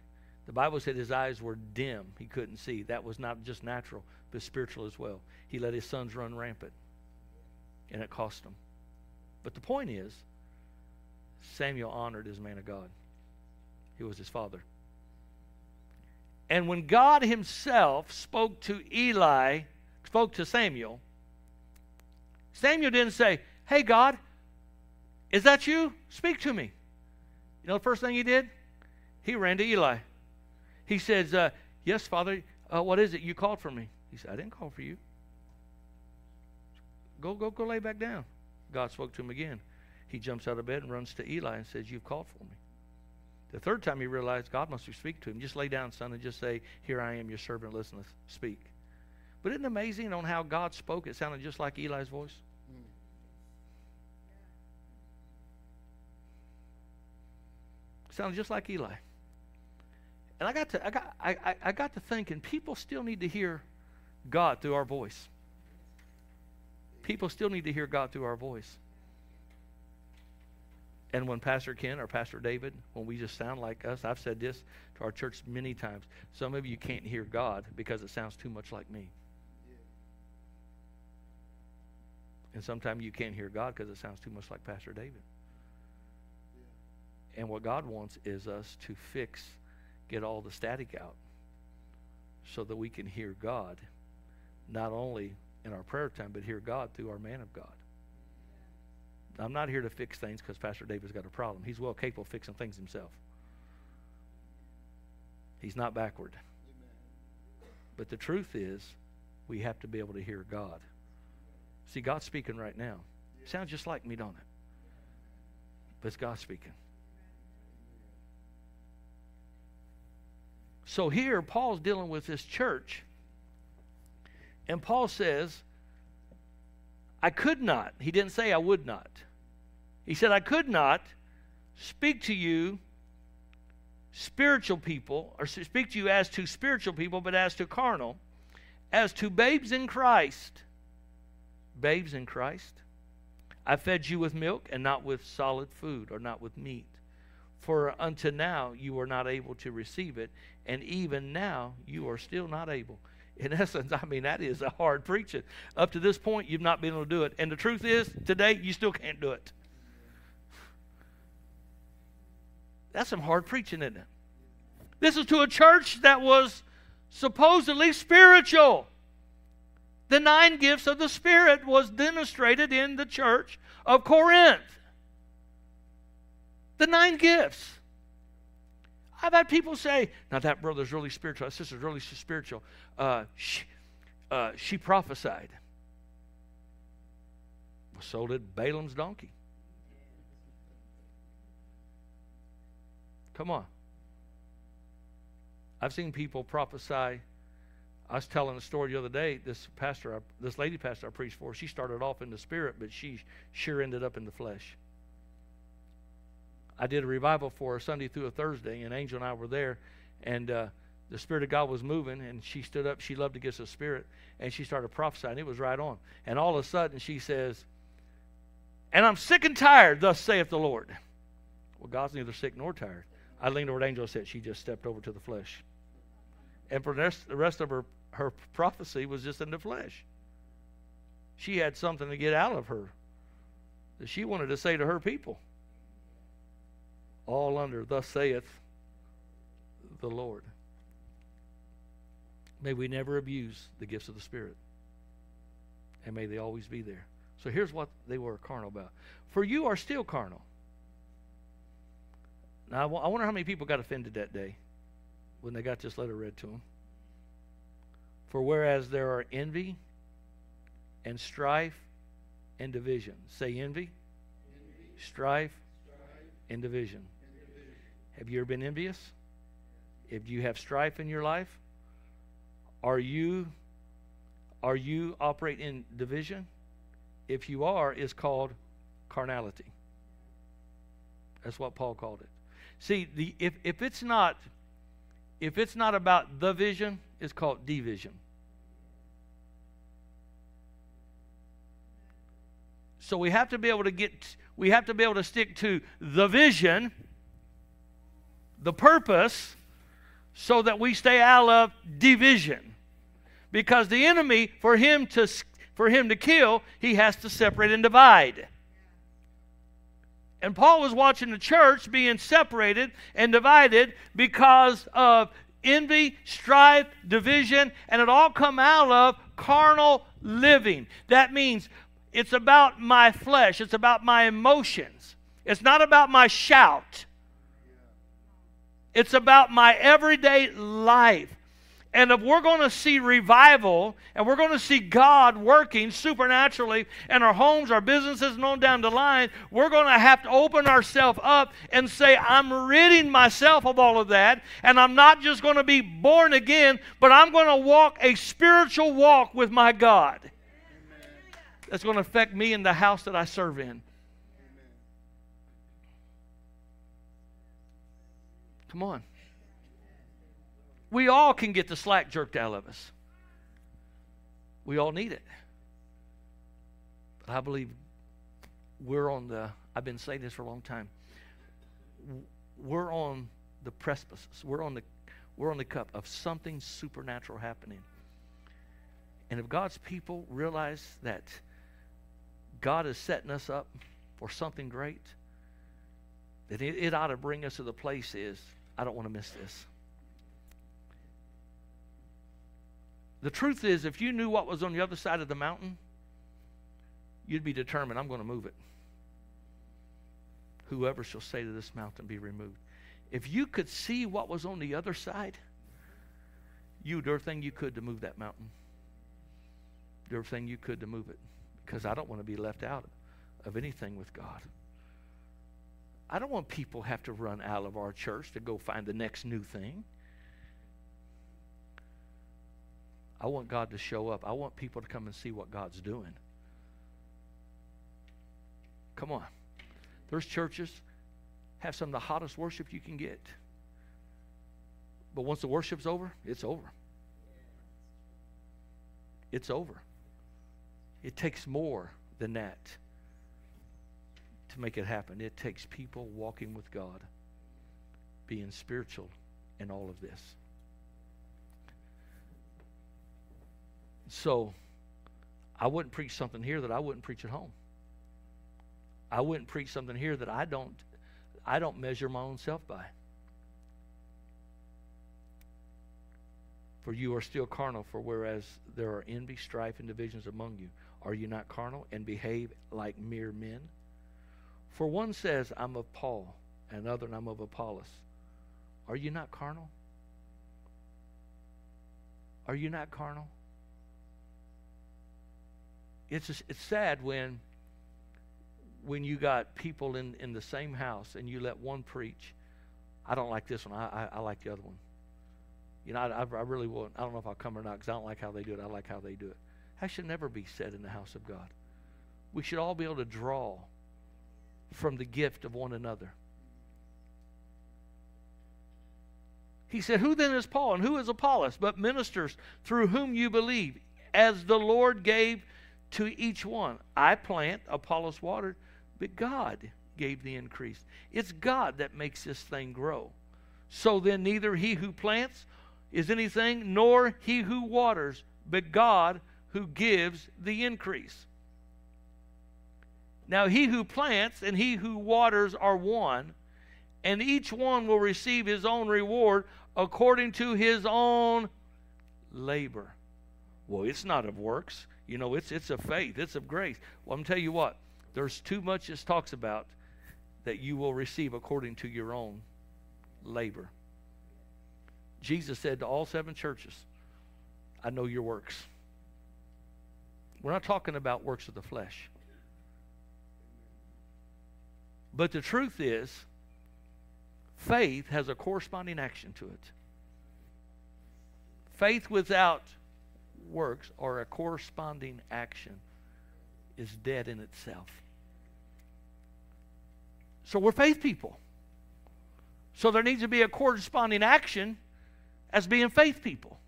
The Bible said his eyes were dim. He couldn't see. That was not just natural, but spiritual as well. He let his sons run rampant, and it cost him. But the point is, Samuel honored his man of God. He was his father. And when God himself spoke to Eli, spoke to Samuel, Samuel didn't say, Hey, God, is that you? Speak to me. You know the first thing he did? He ran to Eli. He says, uh, Yes, Father, uh, what is it? You called for me. He said, I didn't call for you. Go, go, go lay back down. God spoke to him again. He jumps out of bed and runs to Eli and says, You've called for me. The third time he realized God must be speaking to him. Just lay down, son, and just say, Here I am, your servant, listen, speak. But isn't it amazing on how God spoke? It sounded just like Eli's voice. Sounds just like Eli. And I got to I got I, I got to thinking people still need to hear God through our voice. People still need to hear God through our voice. And when Pastor Ken or Pastor David, when we just sound like us, I've said this to our church many times. Some of you can't hear God because it sounds too much like me. And sometimes you can't hear God because it sounds too much like Pastor David. And what God wants is us to fix, get all the static out so that we can hear God, not only in our prayer time, but hear God through our man of God. I'm not here to fix things because Pastor David's got a problem. He's well capable of fixing things himself. He's not backward. But the truth is, we have to be able to hear God. See, God's speaking right now. Sounds just like me, don't it? But it's God speaking. So here, Paul's dealing with this church. And Paul says, I could not. He didn't say I would not. He said, I could not speak to you spiritual people, or speak to you as to spiritual people, but as to carnal, as to babes in Christ. Babes in Christ. I fed you with milk and not with solid food, or not with meat. For unto now you are not able to receive it, and even now you are still not able. In *laughs* essence, I mean, that is a hard preaching. Up to this point, you've not been able to do it. And the truth is, today, you still can't do it. That's some hard preaching, isn't it? This is to a church that was supposedly spiritual. The nine gifts of the Spirit was demonstrated in the church of Corinth. The nine gifts. I've had people say, now that brother's really spiritual, that sister's really spiritual. Uh, she, uh, she prophesied. So did Balaam's donkey. Come on. I've seen people prophesy. I was telling a story the other day. This pastor, this lady pastor I preached for, she started off in the spirit, but she sure ended up in the flesh. I did a revival for her Sunday through a Thursday, and Angel and I were there, and uh, the Spirit of God was moving, and she stood up. She loved to get the Spirit, and she started prophesying. It was right on. And all of a sudden, she says, And I'm sick and tired, thus saith the Lord. Well, God's neither sick nor tired. I leaned over to Angel said, She just stepped over to the flesh. And for the rest of her, her prophecy was just in the flesh. She had something to get out of her that she wanted to say to her people. All under, thus saith the Lord. May we never abuse the gifts of the Spirit. And may they always be there. So here's what they were carnal about. For you are still carnal. Now, I wonder how many people got offended that day when they got this letter read to them. For whereas there are envy and strife and division. Say envy, envy. strife, strife, and division. and division. Have you ever been envious? If you have strife in your life, are you are you operate in division? If you are, it's called carnality. That's what Paul called it. See, the, if, if it's not if it's not about the vision, it's called division. So we have to be able to get we have to be able to stick to the vision, the purpose, so that we stay out of division. Because the enemy, for him to for him to kill, he has to separate and divide. And Paul was watching the church being separated and divided because of envy, strife, division, and it all come out of carnal living. That means it's about my flesh, it's about my emotions. It's not about my shout. It's about my everyday life. And if we're going to see revival and we're going to see God working supernaturally in our homes, our businesses, and on down the line, we're going to have to open ourselves up and say, I'm ridding myself of all of that. And I'm not just going to be born again, but I'm going to walk a spiritual walk with my God. Amen. That's going to affect me in the house that I serve in. Amen. Come on. We all can get the slack jerked out of us. We all need it. But I believe we're on the, I've been saying this for a long time. We're on the precipice. We're on the, we're on the cup of something supernatural happening. And if God's people realize that God is setting us up for something great, then it, it ought to bring us to the place is, I don't want to miss this. The truth is, if you knew what was on the other side of the mountain, you'd be determined, I'm going to move it. Whoever shall say to this mountain, be removed. If you could see what was on the other side, you'd do everything you could to move that mountain. Do everything you could to move it. Because I don't want to be left out of anything with God. I don't want people have to run out of our church to go find the next new thing. I want God to show up. I want people to come and see what God's doing. Come on. There's churches have some of the hottest worship you can get. But once the worship's over, it's over. It's over. It takes more than that to make it happen. It takes people walking with God, being spiritual in all of this. So, I wouldn't preach something here that I wouldn't preach at home. I wouldn't preach something here that I don't I don't measure my own self by. For you are still carnal, for whereas there are envy, strife, and divisions among you, are you not carnal and behave like mere men? For one says, I'm of Paul, and another, I'm of Apollos. Are you not carnal? Are you not carnal? It's, it's sad when, when you got people in, in the same house and you let one preach. I don't like this one. I, I, I like the other one. You know, I, I really will. I don't know if I'll come or not because I don't like how they do it. I like how they do it. That should never be said in the house of God. We should all be able to draw from the gift of one another. He said, Who then is Paul and who is Apollos, but ministers through whom you believe, as the Lord gave to each one? I plant, Apollos watered, but God gave the increase. It's God that makes this thing grow. So then, neither he who plants is anything, nor he who waters, but God who gives the increase. Now, he who plants and he who waters are one, and each one will receive his own reward according to his own labor. Well, it's not of works. You know, it's, it's of faith, it's of grace. Well, I'm tell you what, there's too much this talks about that you will receive according to your own labor. Jesus said to all seven churches, I know your works. We're not talking about works of the flesh. But the truth is, faith has a corresponding action to it. Faith without works or a corresponding action is dead in itself. So we're faith people. So there needs to be a corresponding action as being faith people.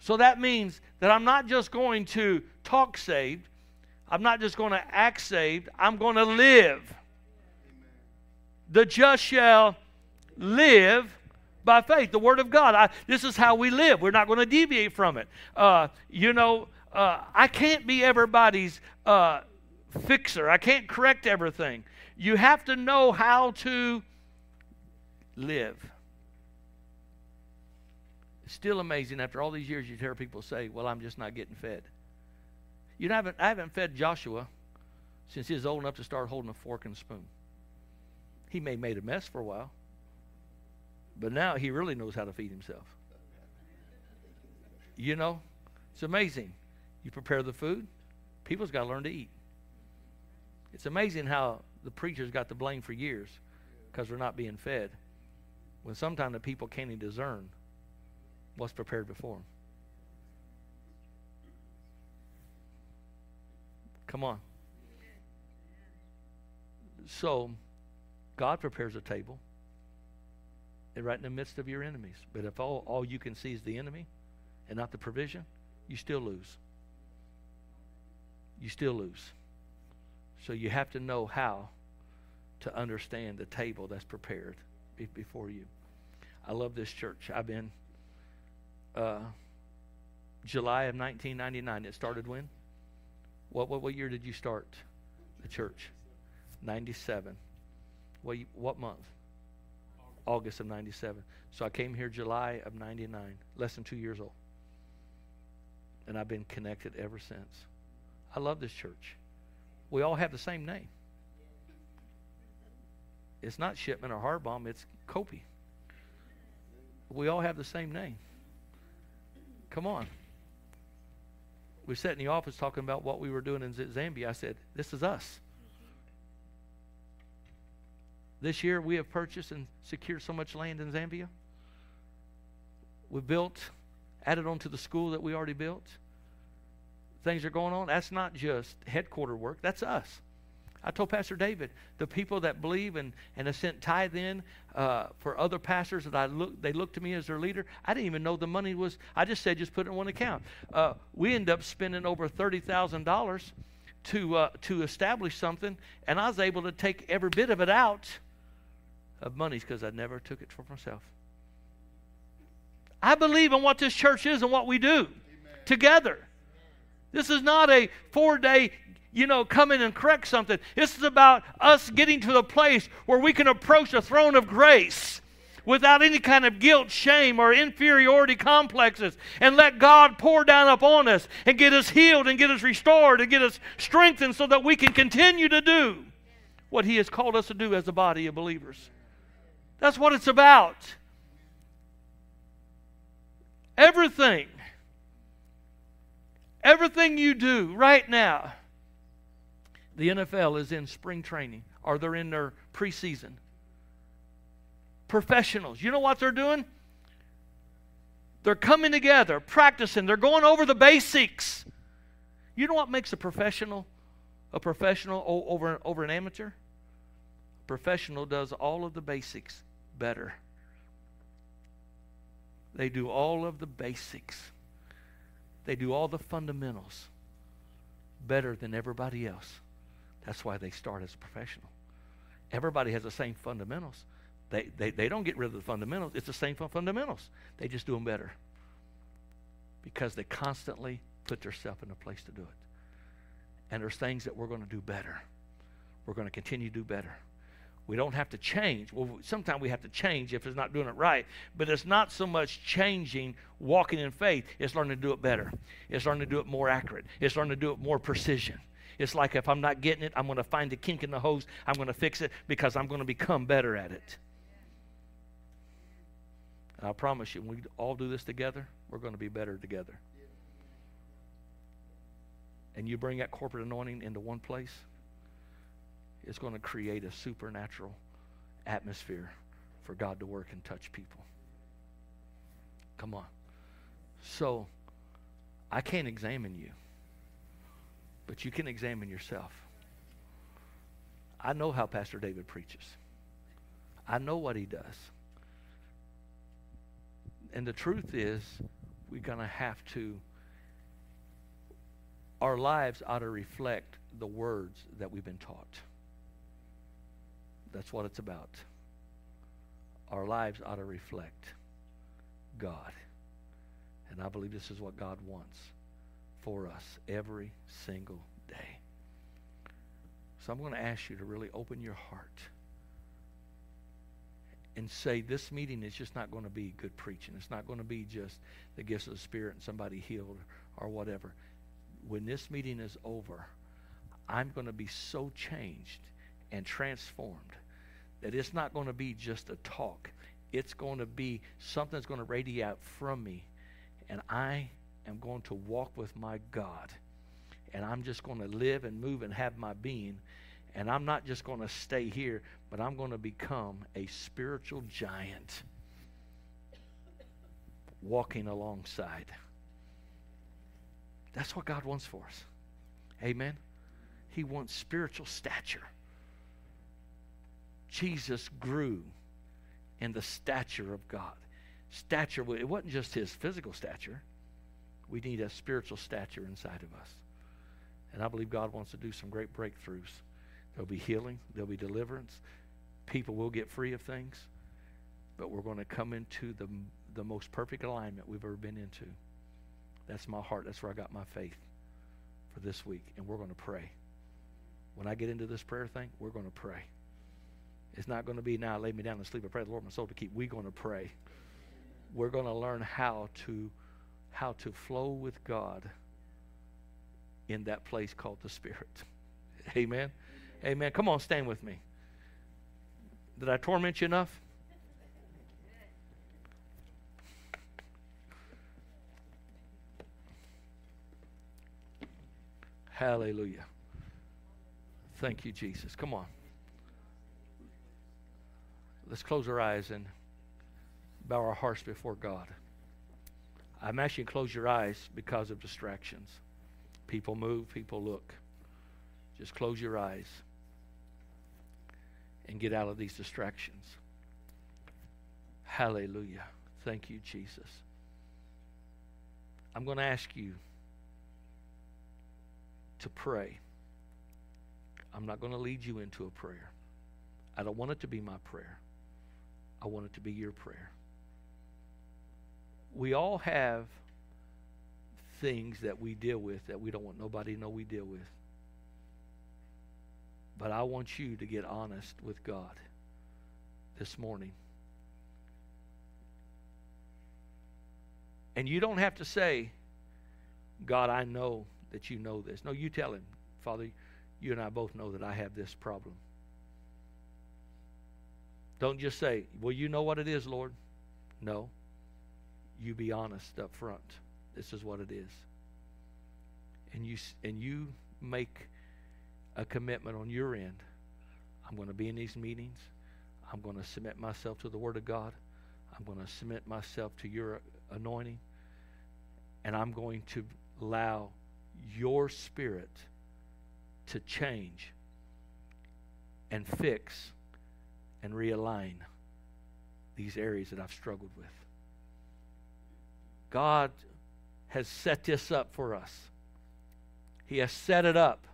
So that means that I'm not just going to talk saved, I'm not just going to act saved, I'm going to live the just shall live by faith. The Word of God. I, this is how we live. We're not going to deviate from it. Uh, you know, uh, I can't be everybody's uh, fixer, I can't correct everything. You have to know how to live. It's still amazing after all these years you hear people say, Well, I'm just not getting fed. You know, I haven't, I haven't fed Joshua since he was old enough to start holding a fork and spoon. He may have made a mess for a while, but now he really knows how to feed himself. You know, it's amazing. You prepare the food, people's got to learn to eat. It's amazing how the preachers got the blame for years because they're not being fed, when sometimes the people can't even discern what's prepared before them. Come on. So, God prepares a table right in the midst of your enemies. But if all, all you can see is the enemy and not the provision, you still lose. You still lose. So you have to know how to understand the table that's prepared before you. I love this church. I've been uh, July of 1999. It started when? What, what, what year did you start the church? 97. What, what month? August. Of 97. So I came here July of 99, less than two years old. And I've been connected ever since. I love this church. We all have the same name. It's not Shipman or Harbaum, it's Kopi. We all have the same name. Come on. We sat in the office talking about what we were doing in Zambia. I said, This is us. This year we have purchased and secured so much land in Zambia. We've built, added on to the school that we already built. Things are going on. That's not just headquarter work, that's us. I told Pastor David, the people that believe and, and have sent tithe in uh, for other pastors that I look, they look to me as their leader. I didn't even know the money was. I just said just put it in one account. Uh, we end up spending over thirty thousand dollars to uh, to establish something, and I was able to take every bit of it out of monies because I never took it for myself. I believe in what this church is and what we do Amen. together. This is not a four day you know, come in and correct something. This is about us getting to the place where we can approach the throne of grace without any kind of guilt, shame, or inferiority complexes and let God pour down upon us and get us healed and get us restored and get us strengthened so that we can continue to do what He has called us to do as a body of believers. That's what it's about. Everything, everything you do right now the NFL is in spring training or they're in their preseason. Professionals, you know what they're doing? They're coming together, practicing, they're going over the basics. You know what makes a professional a professional over, over an amateur? A professional does all of the basics better. They do all of the basics. They do all the fundamentals better than everybody else. That's why they start as a professional. Everybody has the same fundamentals. They, they, they don't get rid of the fundamentals. It's the same fundamentals. They just do them better because they constantly put themselves in a place to do it. And there's things that we're going to do better. We're going to continue to do better. We don't have to change. Well, sometimes we have to change if it's not doing it right. But it's not so much changing, walking in faith. It's learning to do it better. It's learning to do it more accurate. It's learning to do it more precision. It's like if I'm not getting it, I'm going to find a kink in the hose. I'm going to fix it because I'm going to become better at it. And I promise you, when we all do this together, we're going to be better together. And you bring that corporate anointing into one place, it's going to create a supernatural atmosphere for God to work and touch people. Come on. So, I can't examine you. But you can examine yourself. I know how Pastor David preaches. I know what he does. And the truth is, we're going to have to, our lives ought to reflect the words that we've been taught. That's what it's about. Our lives ought to reflect God. And I believe this is what God wants for us every single day. So I'm going to ask you to really open your heart and say this meeting is just not going to be good preaching. It's not going to be just the gifts of the Spirit and somebody healed or whatever. When this meeting is over, I'm going to be so changed and transformed that it's not going to be just a talk. It's going to be something that's going to radiate from me. And I am going to walk with my God. And I'm just going to live and move and have my being. And I'm not just going to stay here, but I'm going to become a spiritual giant walking alongside. That's what God wants for us. Amen. He wants spiritual stature. Jesus grew in the stature of God. Stature, it wasn't just his physical stature, we need a spiritual stature inside of us. And I believe God wants to do some great breakthroughs. There'll be healing, there'll be deliverance. People will get free of things, but we're going to come into the, the most perfect alignment we've ever been into. That's my heart. That's where I got my faith for this week. And we're going to pray. When I get into this prayer thing, we're going to pray. It's not going to be now lay me down and sleep. I pray the Lord my soul to keep. We're going to pray. We're going to learn how to how to flow with God in that place called the Spirit. *laughs* Amen. Amen. Come on, stand with me. Did I torment you enough? Hallelujah. Thank you, Jesus. Come on. Let's close our eyes and bow our hearts before God. I'm asking you to close your eyes because of distractions. People move, people look. Just close your eyes and get out of these distractions. Hallelujah. Thank you, Jesus. I'm going to ask you to pray. I'm not going to lead you into a prayer. I don't want it to be my prayer. I want it to be your prayer. We all have things that we deal with that we don't want nobody to know we deal with. But I want you to get honest with God this morning. And you don't have to say, God, I know that you know this. No, you tell him, Father, you and I both know that I have this problem. Don't just say, Well, you know what it is, Lord. No. You be honest up front. This is what it is. And you and you make a commitment on your end. I'm going to be in these meetings. I'm going to submit myself to the Word of God. I'm going to submit myself to your anointing. And I'm going to allow your spirit to change and fix and realign these areas that I've struggled with. God has set this up for us. He has set it up.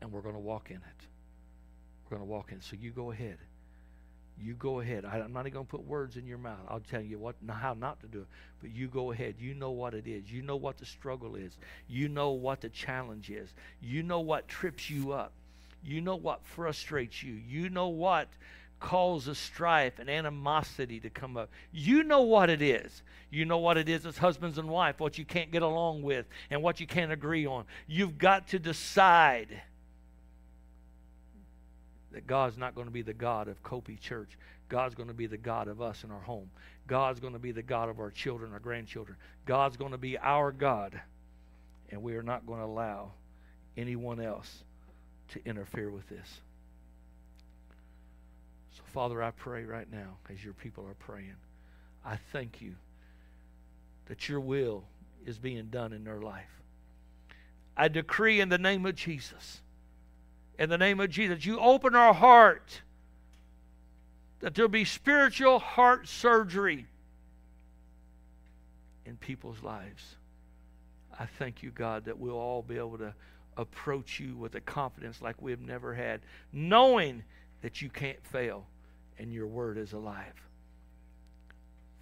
And we're going to walk in it. We're going to walk in. So you go ahead. You go ahead. I, am not even going to put words in your mouth. I'll tell you what, how not to do it. But you go ahead. You know what it is. You know what the struggle is. You know what the challenge is. You know what trips you up. You know what frustrates you. You know what causes strife and animosity to come up. You know what it is. You know what it is as husbands and wife, what you can't get along with and what you can't agree on. You've got to decide that God's not going to be the God of Copi Church. God's going to be the God of us in our home. God's going to be the God of our children, our grandchildren. God's going to be our God. And we are not going to allow anyone else to interfere with this. So, Father, I pray right now as your people are praying, I thank you that your will is being done in their life. I decree in the name of Jesus in the name of Jesus. You open our heart that there'll be spiritual heart surgery in people's lives. I thank you, God, that we'll all be able to approach you with a confidence like we've never had, knowing that you can't fail and your word is alive.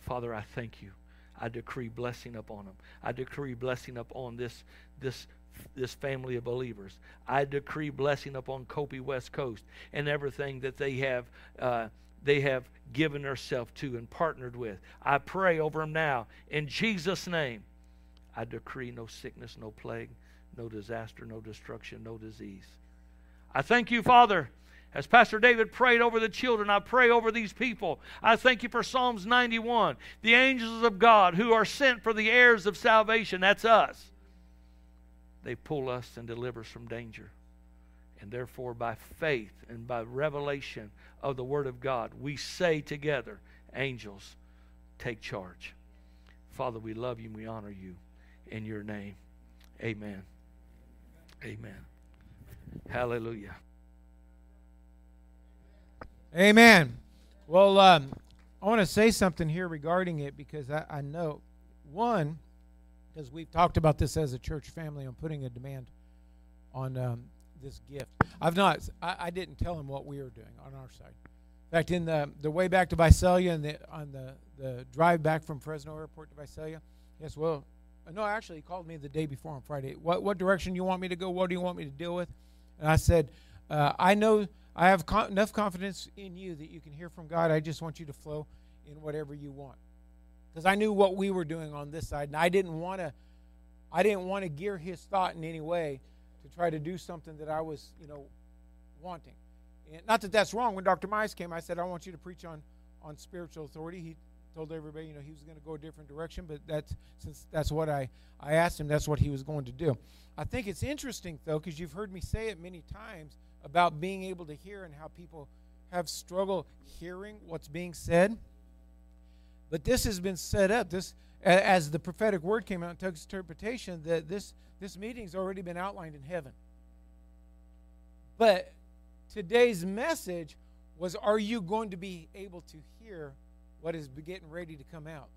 Father, I thank you. I decree blessing upon them. I decree blessing upon this, this this family of believers. I decree blessing upon Copi West Coast and everything that they have uh, they have given themselves to and partnered with. I pray over them now in Jesus' name. I decree no sickness, no plague, no disaster, no destruction, no disease. I thank you, Father. As Pastor David prayed over the children, I pray over these people. I thank you for Psalms 91. The angels of God who are sent for the heirs of salvation. That's us they pull us and deliver us from danger. And therefore, by faith and by revelation of the Word of God, we say together, angels, take charge. Father, we love you and we honor you in your name. Amen. Amen. Hallelujah. Amen. Well, um, I want to say something here regarding it because I, I know, one, because we've talked about this as a church family on putting a demand on um, this gift. I've not, I, I, didn't tell him what we were doing on our side. In fact, in the the way back to Visalia and the, on the, the drive back from Fresno Airport to Visalia, yes, well, no, actually, he called me the day before on Friday. What what direction you want me to go? What do you want me to deal with? And I said, uh, I know I have con- enough confidence in you that you can hear from God. I just want you to flow in whatever you want because I knew what we were doing on this side, and I didn't want to. I didn't want to gear his thought in any way to try to do something that I was, you know, wanting. And not that that's wrong. When Dr. Mize came, I said, I want you to preach on, on spiritual authority. He told everybody, you know, he was going to go a different direction, but that's since that's what I, I asked him, that's what he was going to do. I think it's interesting, though, because you've heard me say it many times about being able to hear and how people have struggle hearing what's being said. But this has been set up. This, as the prophetic word came out and took interpretation, that this this meeting's already been outlined in heaven. But today's message was are you going to be able to hear what is getting ready to come out?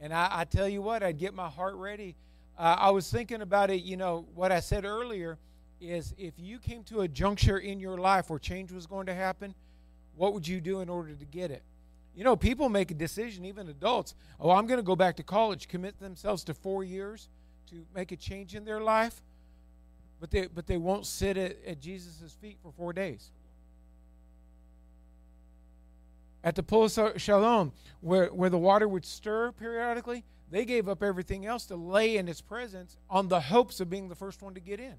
And I, I tell you what, I'd get my heart ready. Uh, I was thinking about it, you know, what I said earlier is if you came to a juncture in your life where change was going to happen, what would you do in order to get it? You know, people make a decision, even adults. Oh, I'm going to go back to college, commit themselves to four years to make a change in their life, but they, but they won't sit at, at Jesus' feet for four days. At the pool of Shalom, where, where the water would stir periodically, they gave up everything else to lay in his presence on the hopes of being the first one to get in.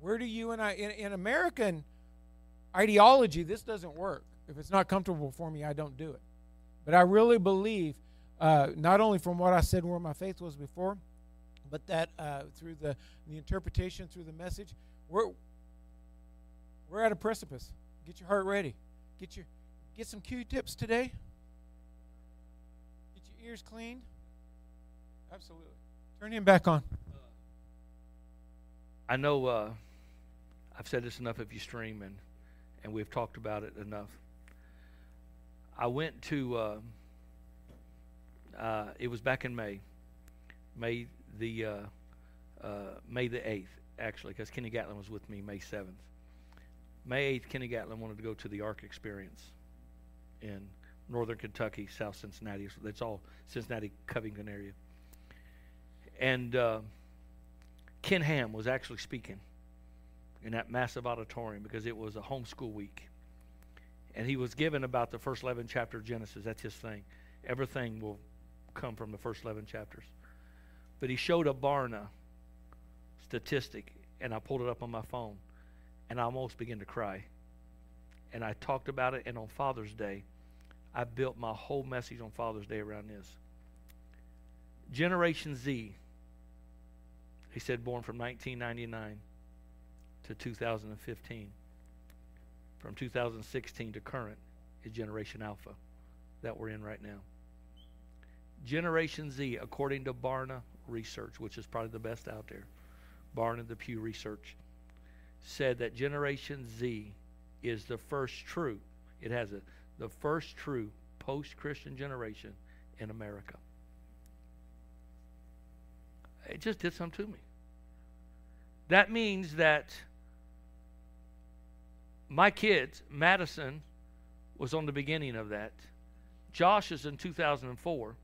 Where do you and I, in, in American ideology, this doesn't work. If it's not comfortable for me, I don't do it. But I really believe, uh, not only from what I said where my faith was before, but that uh, through the, the interpretation, through the message, we're, we're at a precipice. Get your heart ready. Get your get some Q-tips today. Get your ears cleaned. Absolutely. Turn him back on. I know uh, I've said this enough if you stream, and, and we've talked about it enough. I went to, uh, uh, it was back in May, May the uh, uh, May the 8th, actually, because Kenny Gatlin was with me May 7th. May 8th, Kenny Gatlin wanted to go to the Ark Experience in northern Kentucky, South Cincinnati. That's all Cincinnati, Covington area. And uh, Ken Ham was actually speaking in that massive auditorium because it was a homeschool week. And he was given about the first 11 chapter of Genesis. That's his thing. Everything will come from the first 11 chapters. But he showed a Barna statistic, and I pulled it up on my phone, and I almost began to cry. And I talked about it, and on Father's Day, I built my whole message on Father's Day around this. Generation Z, he said, born from 1999 to 2015. From 2016 to current is Generation Alpha that we're in right now. Generation Z, according to Barna Research, which is probably the best out there, Barna the Pew Research, said that Generation Z is the first true, it has a, the first true post Christian generation in America. It just did something to me. That means that my kids, Madison was on the beginning of that. Josh is in 2004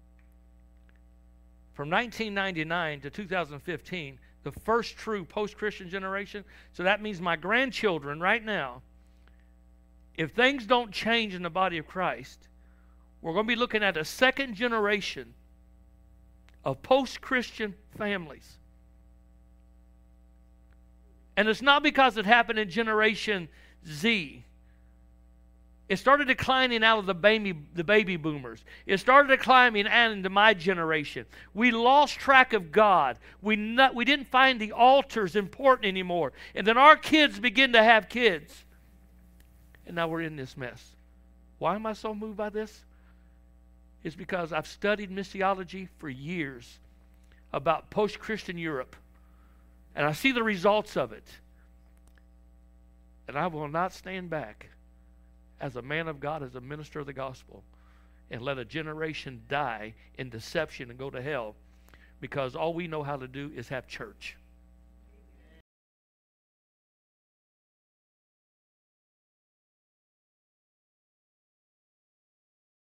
from 1999 to 2015, the first true post Christian generation. So that means my grandchildren right now, if things don't change in the body of Christ, we're going to be looking at a second generation of post Christian families. And it's not because it happened in Generation Z. It started declining out of the baby, the baby boomers. It started declining out into my generation. We lost track of God. We, not, we didn't find the altars important anymore. And then our kids begin to have kids. And now we're in this mess. Why am I so moved by this? It's because I've studied missiology for years about post Christian Europe. And I see the results of it. And I will not stand back as a man of God, as a minister of the gospel, and let a generation die in deception and go to hell because all we know how to do is have church.